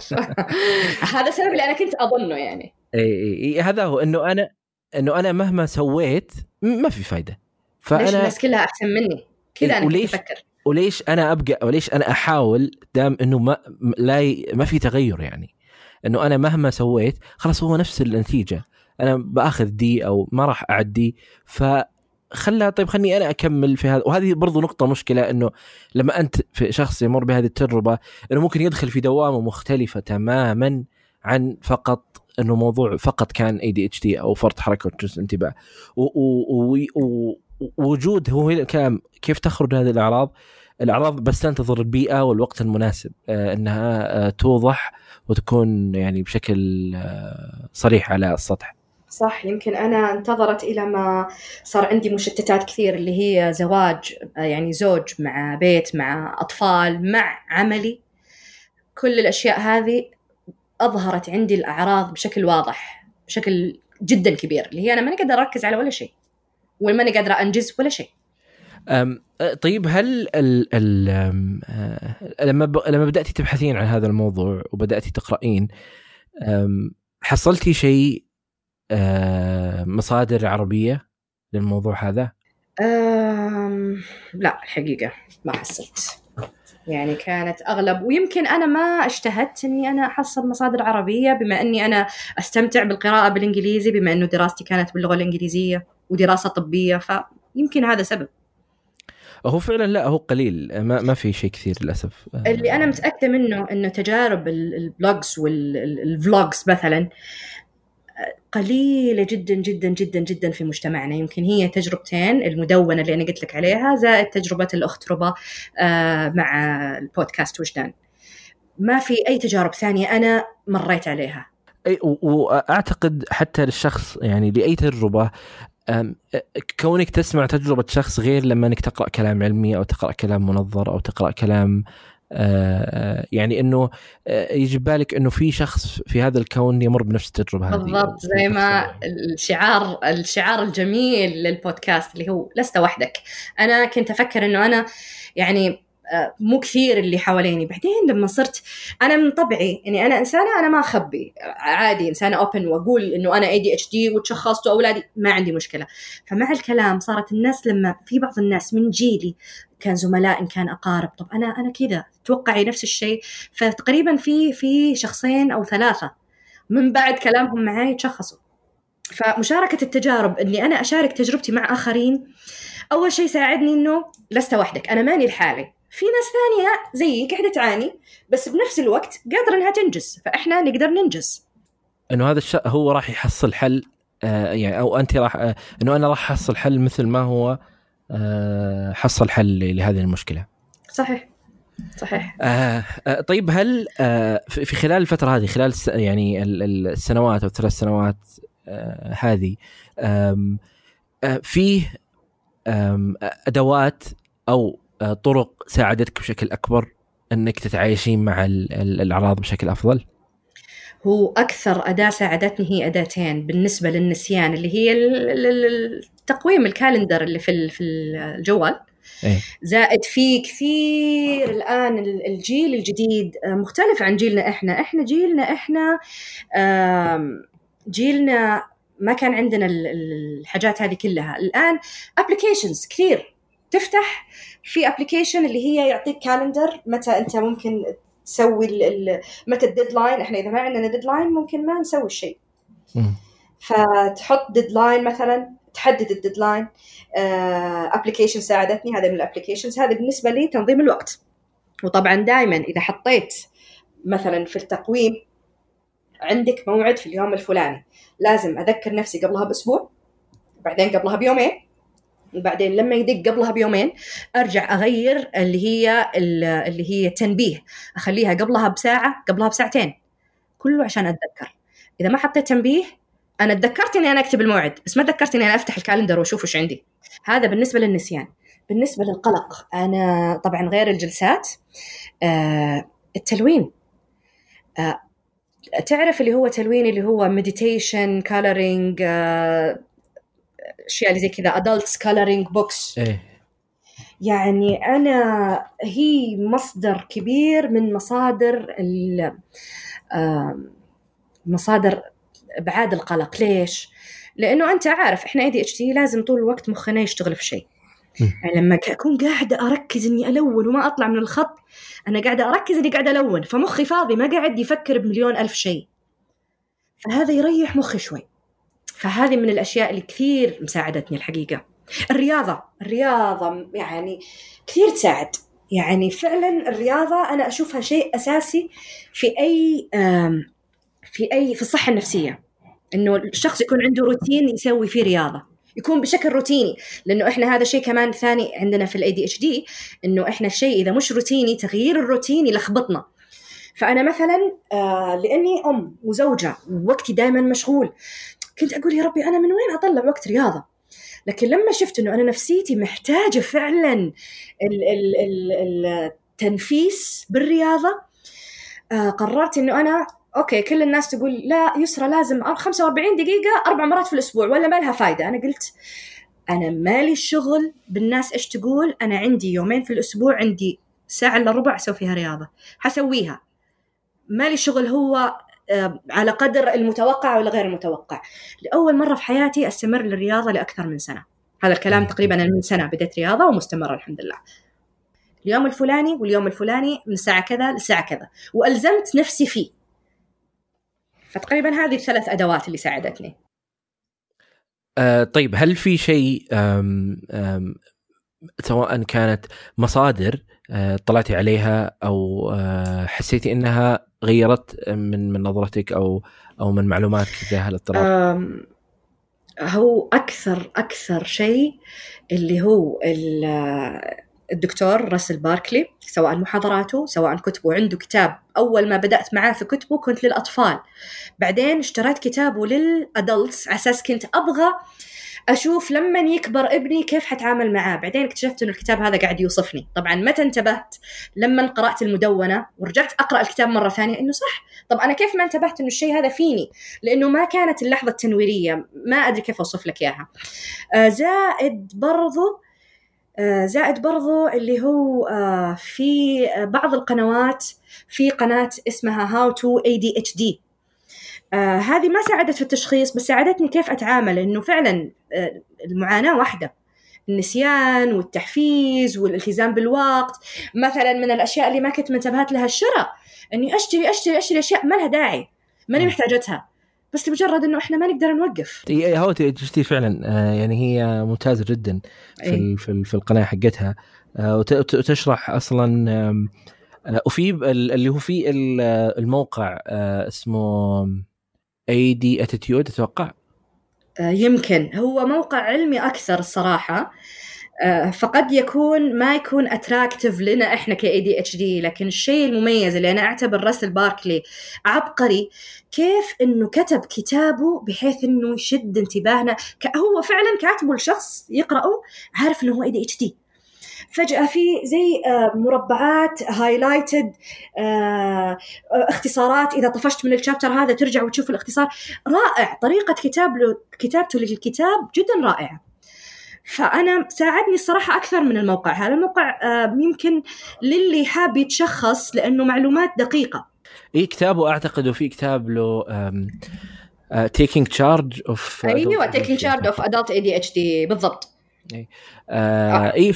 هذا السبب اللي أنا كنت أظنه يعني. اي اي, إي هذا هو. إنه أنا إنه أنا مهما سويت ما في فايدة. فأنا ليش الناس كلها أحسن مني؟ كذا أنا كنت أفكر. وليش أنا أبقى وليش أنا أحاول دام إنه ما لا ي... ما في تغير يعني؟ إنه أنا مهما سويت خلاص هو نفس النتيجة. أنا بآخذ D أو ما راح اعدي ف خلها طيب خلني أنا أكمل في هذا. وهذه برضو نقطة مشكلة إنه لما أنت في شخص يمر بهذه التجربة إنه ممكن يدخل في دوامة مختلفة تماما عن فقط إنه موضوع فقط كان ADHD أو فرط حركة انتباه. ووجود هو الكلام كيف تخرج هذه الأعراض؟ الأعراض بس تنتظر البيئة والوقت المناسب. آه، إنها آه، توضح وتكون يعني بشكل آه، صريح على السطح. صح. يمكن أنا انتظرت إلى ما صار عندي مشتتات كثير اللي هي زواج يعني زوج مع بيت مع أطفال مع عملي. كل الأشياء هذه أظهرت عندي الأعراض بشكل واضح بشكل جدا كبير اللي هي أنا ماني قادرة أركز على ولا شيء. وماني قادرة أنجز ولا شيء. طيب هل ال ال لما لما بدأتي تبحثين عن هذا الموضوع وبدأتي تقرأين حصلتي شيء مصادر عربية للموضوع هذا؟ لا الحقيقة ما حصلت. يعني كانت أغلب ويمكن أنا ما اجتهدت إني أنا أحصل مصادر عربية بما إني أنا أستمتع بالقراءة بالإنجليزي بما إنه دراستي كانت باللغة الإنجليزية. ودراسة طبية فيمكن هذا سبب. هو فعلا لا هو قليل. ما, ما في شيء كثير للأسف. اللي أنا متأكدة منه إنه تجارب ال blogs وال vlogs مثلا قليلة جدا جدا جدا جدا في مجتمعنا. يمكن هي تجربتين المدونة اللي أنا قلت لك عليها زائد تجربة الاخت ربا آه، مع البودكاست وجدان ما في أي تجارب ثانية أنا مريت عليها. أي واعتقد حتى للشخص يعني لأي تجربة كونك تسمع تجربة شخص غير لما إنك تقرأ كلام علمي أو تقرأ كلام منظر أو تقرأ كلام يعني إنه يجي بالك إنه في شخص في هذا الكون يمر بنفس التجربة هذه بالضبط زي ما الشعار الشعار الجميل للبودكاست اللي هو لست وحدك. أنا كنت أفكر إنه أنا يعني مو كثير اللي حواليني. بعدين لما صرت أنا من طبعي إني أنا إنسانة أنا ما أخبي. عادي إنسانة open وأقول إنه أنا ADHD وتشخصت وأولادي ما عندي مشكلة. فمع الكلام صارت الناس لما في بعض الناس من جيلي كان زملاء إن كان أقارب. طب أنا أنا كذا توقعي نفس الشيء. فتقريبا في في شخصين أو ثلاثة من بعد كلامهم معي تشخصوا. فمشاركة التجارب إني أنا أشارك تجربتي مع آخرين أول شيء ساعدني إنه لست وحدك. أنا ماني لحالي. في ناس ثانية زيك قاعدة تعاني بس بنفس الوقت قادرة إنها تنجز فإحنا نقدر ننجز. إنه هذا الشيء هو راح يحصل حل آه يعني أو أنت راح آه إنه أنا راح أحصل حل مثل ما هو آه، حصل حل لهذه المشكلة. صحيح. صحيح. آه آه طيب هل آه في خلال الفترة هذه خلال يعني السنوات أو الثلاث سنوات آه هذه آه فيه أدوات أو آه، طرق ساعدتك بشكل أكبر إنك تتعايشين مع الأعراض بشكل أفضل؟ هو أكثر أداة ساعدتني هي أداتين بالنسبة للنسيان اللي هي التقويم الكالندر اللي في في الجوال إيه؟ زائد في كثير الآن الجيل الجديد آه، مختلف عن جيلنا إحنا إحنا جيلنا إحنا جيلنا ما كان عندنا الحاجات هذه كلها الآن applications كثير تفتح في application اللي هي يعطيك calendar متى أنت ممكن تسوي متى ال deadline إحنا إذا ما عندنا deadline ممكن ما نسوي الشيء فتحط deadline مثلا تحدد ال deadline application آه، ساعدتني هذا من ال applications هذا بالنسبة لي تنظيم الوقت. وطبعا دائما إذا حطيت مثلا في التقويم عندك موعد في اليوم الفلاني. لازم أذكر نفسي قبلها بأسبوع بعدين قبلها بيومين. وبعدين لما يدق قبلها بيومين أرجع أغير اللي هي اللي هي تنبيه أخليها قبلها بساعة قبلها بساعتين كله عشان أتذكر. إذا ما حطيت تنبيه أنا تذكرت إني أنا أكتب الموعد بس ما تذكرت إني أنا أفتح الكالندر وأشوف وش عندي. هذا بالنسبة للنسيان. بالنسبة للقلق أنا طبعا غير الجلسات آه التلوين. آه تعرف اللي هو تلوين اللي هو meditation coloring أشياء اللي زي كذا adult coloring books يعني أنا هي مصدر كبير من مصادر مصادر ابعاد القلق. ليش؟ لأنه أنت عارف إحنا ADHD لازم طول الوقت مخنا يشتغل في شيء. يعني لما أكون قاعدة أركز إني ألون وما أطلع من الخط أنا قاعدة أركز إني قاعدة ألون فمخي فاضي ما قاعد يفكر بمليون ألف شيء. فهذا يريح مخي شوي. فهذه من الأشياء اللي كثير مساعدتني الحقيقة. الرياضة الرياضة يعني كثير تساعد. يعني فعلا الرياضة أنا أشوفها شيء أساسي في أي في أي في الصحة النفسية. إنه الشخص يكون عنده روتين يسوي فيه رياضة. يكون بشكل روتيني. لأنه إحنا هذا شيء كمان ثاني عندنا في ال ADHD إنه إحنا الشيء إذا مش روتيني تغيير الروتين يلخبطنا. فأنا مثلا آه لأني أم وزوجة ووقتي دائما مشغول. كنت أقول يا ربي أنا من وين أطلع وقت رياضة؟ لكن لما شفت إنه أنا نفسيتي محتاجة فعلا التنفيس بالرياضة آه قررت إنه أنا okay كل الناس تقول لا يسرى لازم 45 دقيقة أربع مرات في الأسبوع ولا ما لها فايدة. أنا قلت أنا مالي الشغل بالناس إيش تقول؟ أنا عندي يومين في الأسبوع عندي ساعة إلا ربع أسوي فيها رياضة حسويها. مالي الشغل هو على قدر المتوقع ولا غير المتوقع. لأول مرة في حياتي أستمر للرياضة لأكثر من سنة. هذا الكلام تقريبا من سنة بديت رياضة ومستمرة الحمد لله. اليوم الفلاني واليوم الفلاني من الساعة كذا للساعة كذا. وألزمت نفسي فيه. فتقريبا هذه الثلاث أدوات اللي ساعدتني. آه طيب هل في شيء سواء كانت مصادر آه طلعتي عليها أو آه حسيتي إنها غيرت من من نظرتك أو أو من معلوماتك تجاه الاضطراب؟ هو أكثر أكثر شيء اللي هو الدكتور راسل باركلي سواء محاضراته سواء كتبه عنده كتاب أول ما بدأت معاه في كتبه كنت للأطفال بعدين اشتريت كتابه للأدلتس على أساس كنت أبغى أشوف لما يكبر ابني كيف حتعامل معاه. بعدين اكتشفت إنه الكتاب هذا قاعد يوصفني. طبعا متى انتبهت؟ لما قرأت المدونة ورجعت أقرأ الكتاب مرة ثانية. إنه صح. طب أنا كيف ما انتبهت إنه الشيء هذا فيني؟ لأنه ما كانت اللحظة التنويرية. ما أدري كيف أوصف لك إياها. آه زائد برضو آه، زائد برضو اللي هو آه، في بعض القنوات في قناة اسمها هاو تو اي دي اتش دي هذه ما ساعدت في التشخيص بس ساعدتني كيف أتعامل. إنه فعلا المعاناة واحدة. النسيان والتحفيز والالتزام بالوقت. مثلا من الأشياء اللي ما كنت منتبهات لها الشراء. إني أشتري أشتري أشتري أشياء ما لها داعي. ماني محتاجتها. بس لمجرد إنه إحنا ما نقدر نوقف. How to فعلا. آه، يعني هي ممتازة جدا في أي. في, في القناة حقتها. آه، وتشرح أصلا آه، وفي اللي هو في الموقع اسمه ADDitude أتوقع. يمكن. هو موقع علمي أكثر الصراحه آه، فقد يكون ما يكون attractive لنا إحنا ك ADHD لكن الشيء المميز اللي أنا أعتبر راسل باركلي عبقري كيف إنه كتب كتابه بحيث إنه يشد انتباهنا. هو فعلا كاتبه لشخص يقرأه عارف إنه هو ADHD فجأة في زي آه، مربعات highlighted آه، اختصارات. إذا طفشت من ال chapter هذا ترجع وتشوف الاختصار. رائع. طريقة كتاب له كتابته للكتاب جدا رائعة. فأنا ساعدني الصراحة أكثر من الموقع. هذا الموقع آه، يمكن للي حاب يتشخص لأنه معلومات دقيقة. اي كتابه اعتقد وفي كتاب له Taking Charge of أيوه Taking Charge of Adult ADHD بالضبط. اي آه اي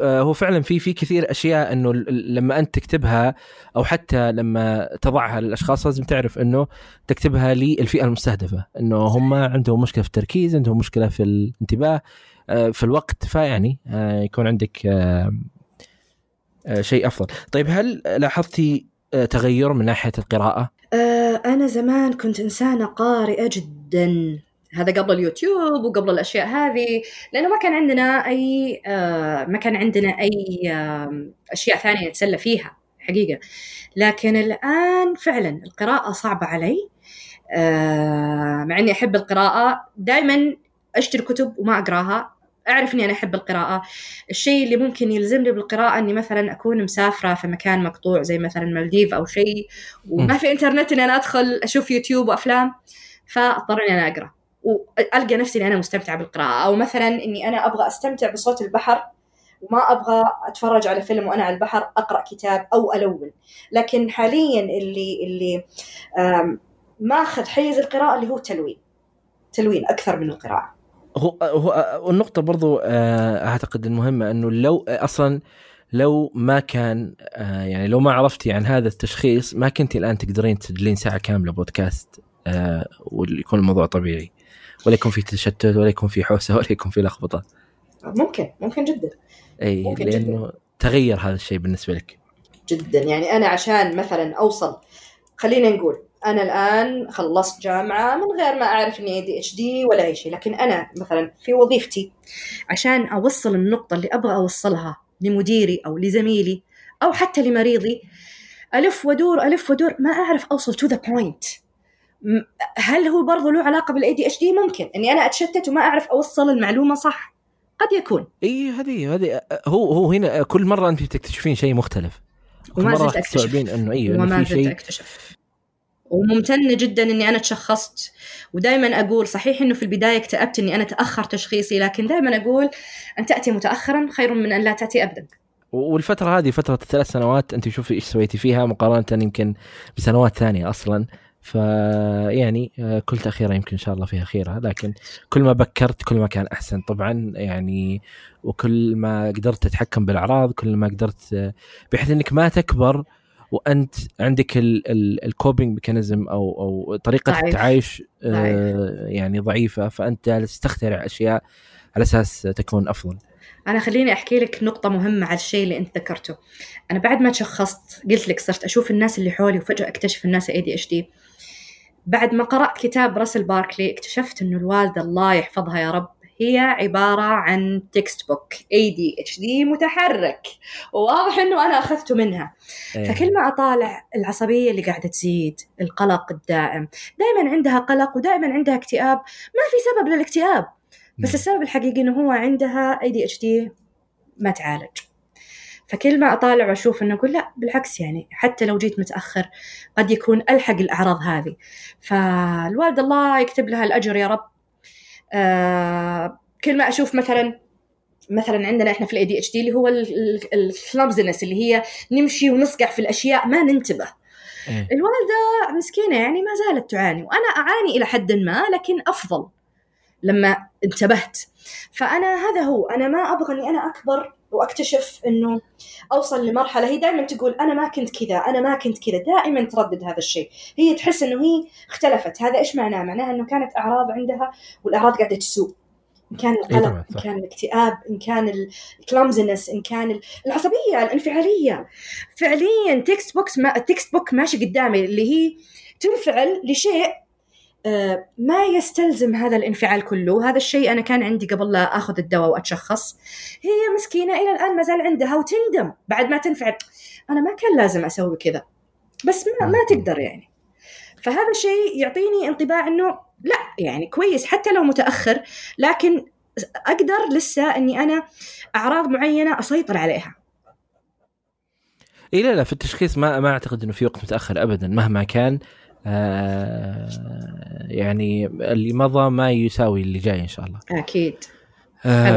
آه هو فعلا في في كثير أشياء إنه لما أنت تكتبها أو حتى لما تضعها للأشخاص لازم تعرف إنه تكتبها للفئة المستهدفة إنه هم عندهم مشكلة في التركيز عندهم مشكلة في الانتباه آه في الوقت فيعني آه يكون عندك آه آه شيء أفضل. طيب هل لاحظتي آه تغير من ناحية القراءة؟ آه أنا زمان كنت إنسانة قارئة جدا. هذا قبل اليوتيوب وقبل الأشياء هذه لأنه ما كان عندنا أي آه ما كان عندنا أي أشياء ثانية نتسلى فيها حقيقة. لكن الآن فعلا القراءة صعبة علي آه مع إني أحب القراءة. دائما أشتري كتب وما أقراها. أعرف إني أنا أحب القراءة. الشيء اللي ممكن يلزمني بالقراءة إني مثلا أكون مسافرة في مكان مقطوع زي مثلا مالديف أو شيء وما في إنترنت اني أنا أدخل أشوف يوتيوب وأفلام فاضطر اني أنا أقرأ. وألقى نفسي إني أنا مستمتعة بالقراءة أو مثلا إني أنا أبغى أستمتع بصوت البحر وما أبغى أتفرج على فيلم وأنا على البحر أقرأ كتاب أو ألون. لكن حاليا اللي اللي ماخذ حيز القراءة اللي هو تلوين تلوين أكثر من القراءة. هو هو النقطة برضو آه، أعتقد المهمة إنه لو أصلا لو ما كان آه، يعني لو ما عرفتي عن هذا التشخيص ما كنت الآن تقدرين تسجلين ساعة كاملة بودكاست آه، ويكون الموضوع طبيعي. ولا يكون في تشتت ولا يكون في حوسة ولا يكون في لخبطة. ممكن ممكن جدا. إي ممكن لأنه جداً. تغير هذا الشيء بالنسبة لك. جدا. يعني أنا عشان مثلا أوصل خلينا نقول أنا الآن خلصت جامعة من غير ما أعرف إني ADHD ولا أي شيء. لكن أنا مثلا في وظيفتي عشان أوصل النقطة اللي أبغى أوصلها لمديري أو لزميلي أو حتى لمريضي ألف ودور ألف ودور ما أعرف أوصل to the point هل هو برضه له علاقة بال ADHD ممكن. إني أنا أتشتت وما أعرف أوصل المعلومة صح. قد يكون. إي هذه هذه هو هو هنا كل مرة أنت تكتشفين شيء مختلف. وما زلت أكتشف. إنه أيوه وما زلت أكتشف. وممتنه جدا إني أنا تشخصت. ودائما أقول صحيح إنه في البداية اكتئبت إني أنا تأخر تشخيصي لكن دائما أقول أن تأتي متاخرا خير من أن لا تأتي ابدا. والفترة هذه فترة الثلاث سنوات أنت شوفي إيش سويتي فيها مقارنة يمكن بسنوات ثانية أصلا. فيعني آه، كل تأخيرة يمكن إن شاء الله فيها خيرها لكن كل ما بكرت كل ما كان أحسن. طبعا يعني وكل ما قدرت تتحكم بالأعراض كل ما قدرت آه، بحيث إنك ما تكبر وأنت عندك ال coping mechanism أو أو طريقة ضعيف. التعايش آه،. يعني ضعيفة. فأنت جالس تخترع أشياء على أساس تكون أفضل. أنا خليني أحكي لك نقطة مهمة على الشيء اللي أنت ذكرته. أنا بعد ما تشخصت قلت لك صرت أشوف الناس اللي حولي وفجأة أكتشف الناس ADHD بعد ما قرأت كتاب راسل باركلي اكتشفت أنه الوالدة الله يحفظها يا رب هي عبارة عن تكست بوك ADHD متحرك. وواضح إنه أنا أخذته منها. أيه. فكل ما أطالع العصبية اللي قاعدة تزيد القلق الدائم. دائما عندها قلق ودائما عندها اكتئاب. ما في سبب للاكتئاب. بس السبب الحقيقي إنه هو عندها اي دي اتش دي ما تعالج. فكل ما أطالع وأشوف إنه أقول لا بالعكس يعني حتى لو جيت متأخر قد يكون ألحق الأعراض هذه. فالوالده الله يكتب لها الأجر يا رب. آه كل ما أشوف مثلا مثلا عندنا إحنا في ال ADHD اللي هو ال clumsiness اللي هي نمشي ونصقع في الأشياء ما ننتبه. إيه؟ الوالدة مسكينة يعني ما زالت تعاني وأنا أعاني إلى حد ما لكن أفضل لما انتبهت. فأنا هذا هو أنا ما أبغى إني أنا أكبر وأكتشف إنه أوصل لمرحلة هي دائما تقول أنا ما كنت كذا أنا ما كنت كذا دائما تردد هذا الشيء. هي تحس إنه هي اختلفت. هذا إيش معناه؟ معناها إنه كانت أعراض عندها والأعراض قاعدة تسوء. إن كان القلق إن كان الاكتئاب إن كان ال clumsiness إن كان العصبية الانفعالية. فعليا textbook ما ال textbook ماشي قدامي اللي هي تنفعل لشيء ما يستلزم هذا الانفعال كله. هذا الشيء أنا كان عندي قبل لا أخذ الدواء وأتشخص. هي مسكينة إلى الآن ما زال عندها وتندم. بعد ما تنفعل أنا ما كان لازم أسوي كذا. بس ما, ما تقدر يعني. فهذا الشيء يعطيني انطباع إنه لا يعني كويس حتى لو متأخر لكن أقدر لسه إني أنا أعراض معينة أسيطر عليها. اي لا لا في التشخيص ما ما أعتقد إنه في وقت متأخر ابدا مهما كان. آه يعني اللي مضى ما يساوي اللي جاي إن شاء الله. أكيد. آه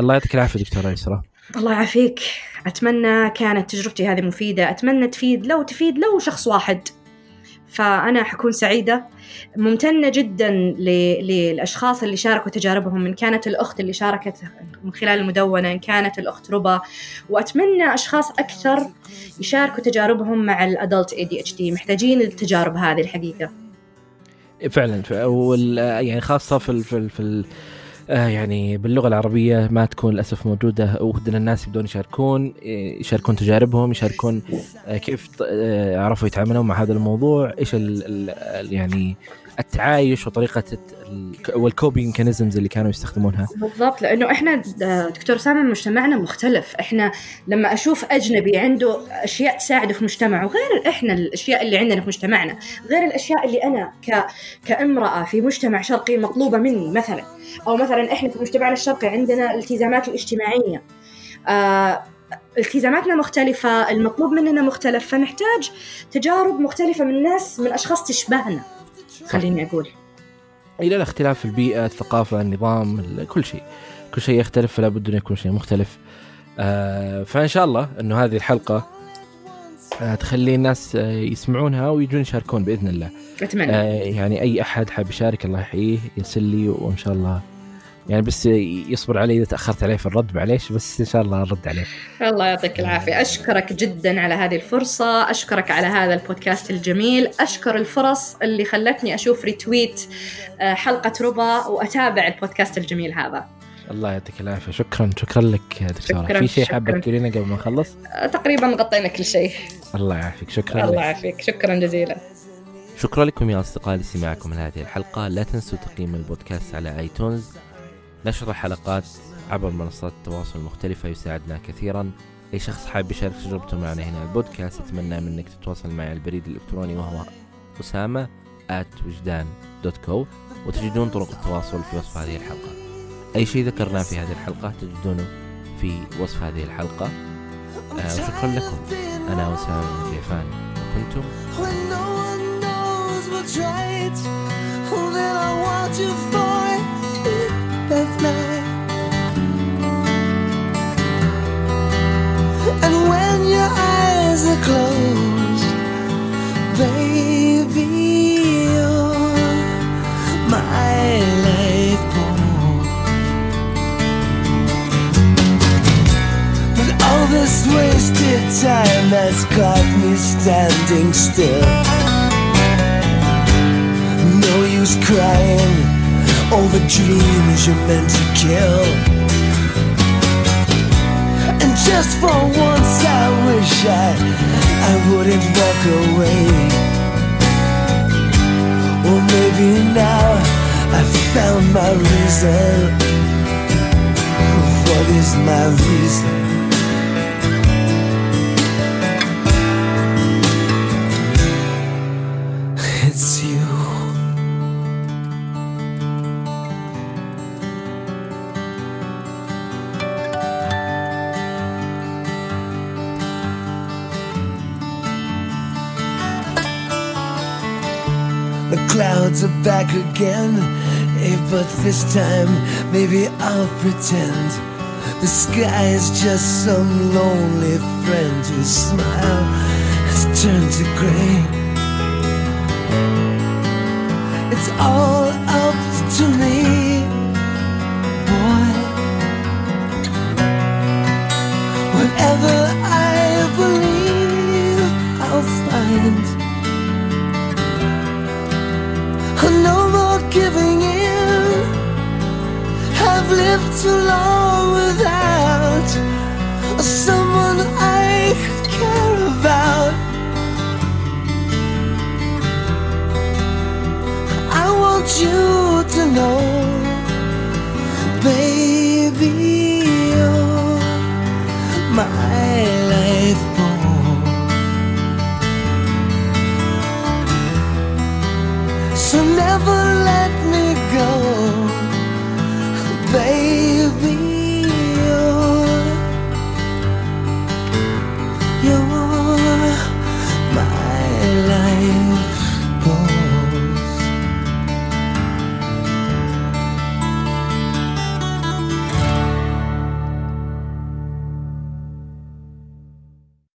الله يعطيك العافية دكتورة يسرا الله يعافيك. أتمنى كانت تجربتي هذه مفيدة. أتمنى تفيد لو تفيد لو شخص واحد فأنا حكون سعيدة. ممتنة جدا للأشخاص اللي شاركوا تجاربهم إن كانت الأخت اللي شاركت من خلال المدونة إن كانت الأخت ربا. وأتمنى أشخاص أكثر يشاركوا تجاربهم مع الأدلت دي محتاجين التجارب هذه الحقيقة. فعلا يعني خاصة في في, في يعني باللغة العربية ما تكون للأسف موجودة. ودنا الناس يبدون يشاركون يشاركون تجاربهم يشاركون آه كيف آه عرفوا يتعاملون مع هذا الموضوع إيش ال ال يعني التعايش وطريقة وال coping mechanisms اللي كانوا يستخدمونها. بالضبط لأنه إحنا دكتور سامي مجتمعنا مختلف. إحنا لما أشوف أجنبي عنده أشياء تساعده في مجتمعه غير إحنا الأشياء اللي عندنا في مجتمعنا غير الأشياء اللي أنا ك... كامرأة في مجتمع شرقي مطلوبة مني مثلا. أو مثلا إحنا في مجتمعنا الشرقي عندنا الالتزامات الاجتماعية. آه التزاماتنا مختلفة المطلوب مننا مختلف. فنحتاج تجارب مختلفة من ناس من أشخاص تشبهنا. خليني أقول. إلى الاختلاف في البيئة الثقافة النظام كل شيء. كل شيء يختلف فلا بد أن يكون شيء مختلف. آه فإن شاء الله إنه هذه الحلقة آه تخلي الناس آه يسمعونها ويجون يشاركون بإذن الله. أتمنى. آه يعني أي أحد حاب يشارك الله يحييه يرسل لي وإن شاء الله يعني بس يصبر علي إذا تأخرت عليه في الرد معليش بس إن شاء الله ارد عليه. الله يعطيك العافية. أشكرك جدا على هذه الفرصة أشكرك على هذا البودكاست الجميل. أشكر الفرص اللي خلتني أشوف ريتويت آه، حلقة ربا وأتابع البودكاست الجميل هذا. الله يعطيك العافية. شكرا شكرا لك دكتورة. في شيء حابة تقولينه قبل ما نخلص؟ آه، تقريبا غطينا كل شيء. الله يعافيك. شكرا الله يعافيك. شكرا جزيلا. شكرا لكم يا أصدقائي لاستماعكم من هذه الحلقة. لا تنسوا تقييم البودكاست على آيتونز. نشر الحلقات عبر منصات التواصل المختلفة يساعدنا كثيرا. أي شخص حاب يشارك تجربته معنا هنا البودكاست أتمنى منك تتواصل معي البريد الإلكتروني وهو أسامة at وجدان دوت كو وتجدون طرق التواصل في وصف هذه الحلقة. أي شيء ذكرناه في هذه الحلقة تجدونه في وصف هذه الحلقة. آه وشكرا لكم. أنا أسامة بن جيفان. وكنتم of night. And when your eyes are closed, baby, you're my life But all this wasted time has got me standing still. No use crying over dreams you're meant to kill. And just for once, I wish I, I wouldn't walk away. Or maybe now I found my reason. What is my reason? Are back again. Hey, but this time, maybe I'll pretend the sky is just some lonely friend whose smile has turned to gray. It's all up to me, boy. Whatever I believe, too long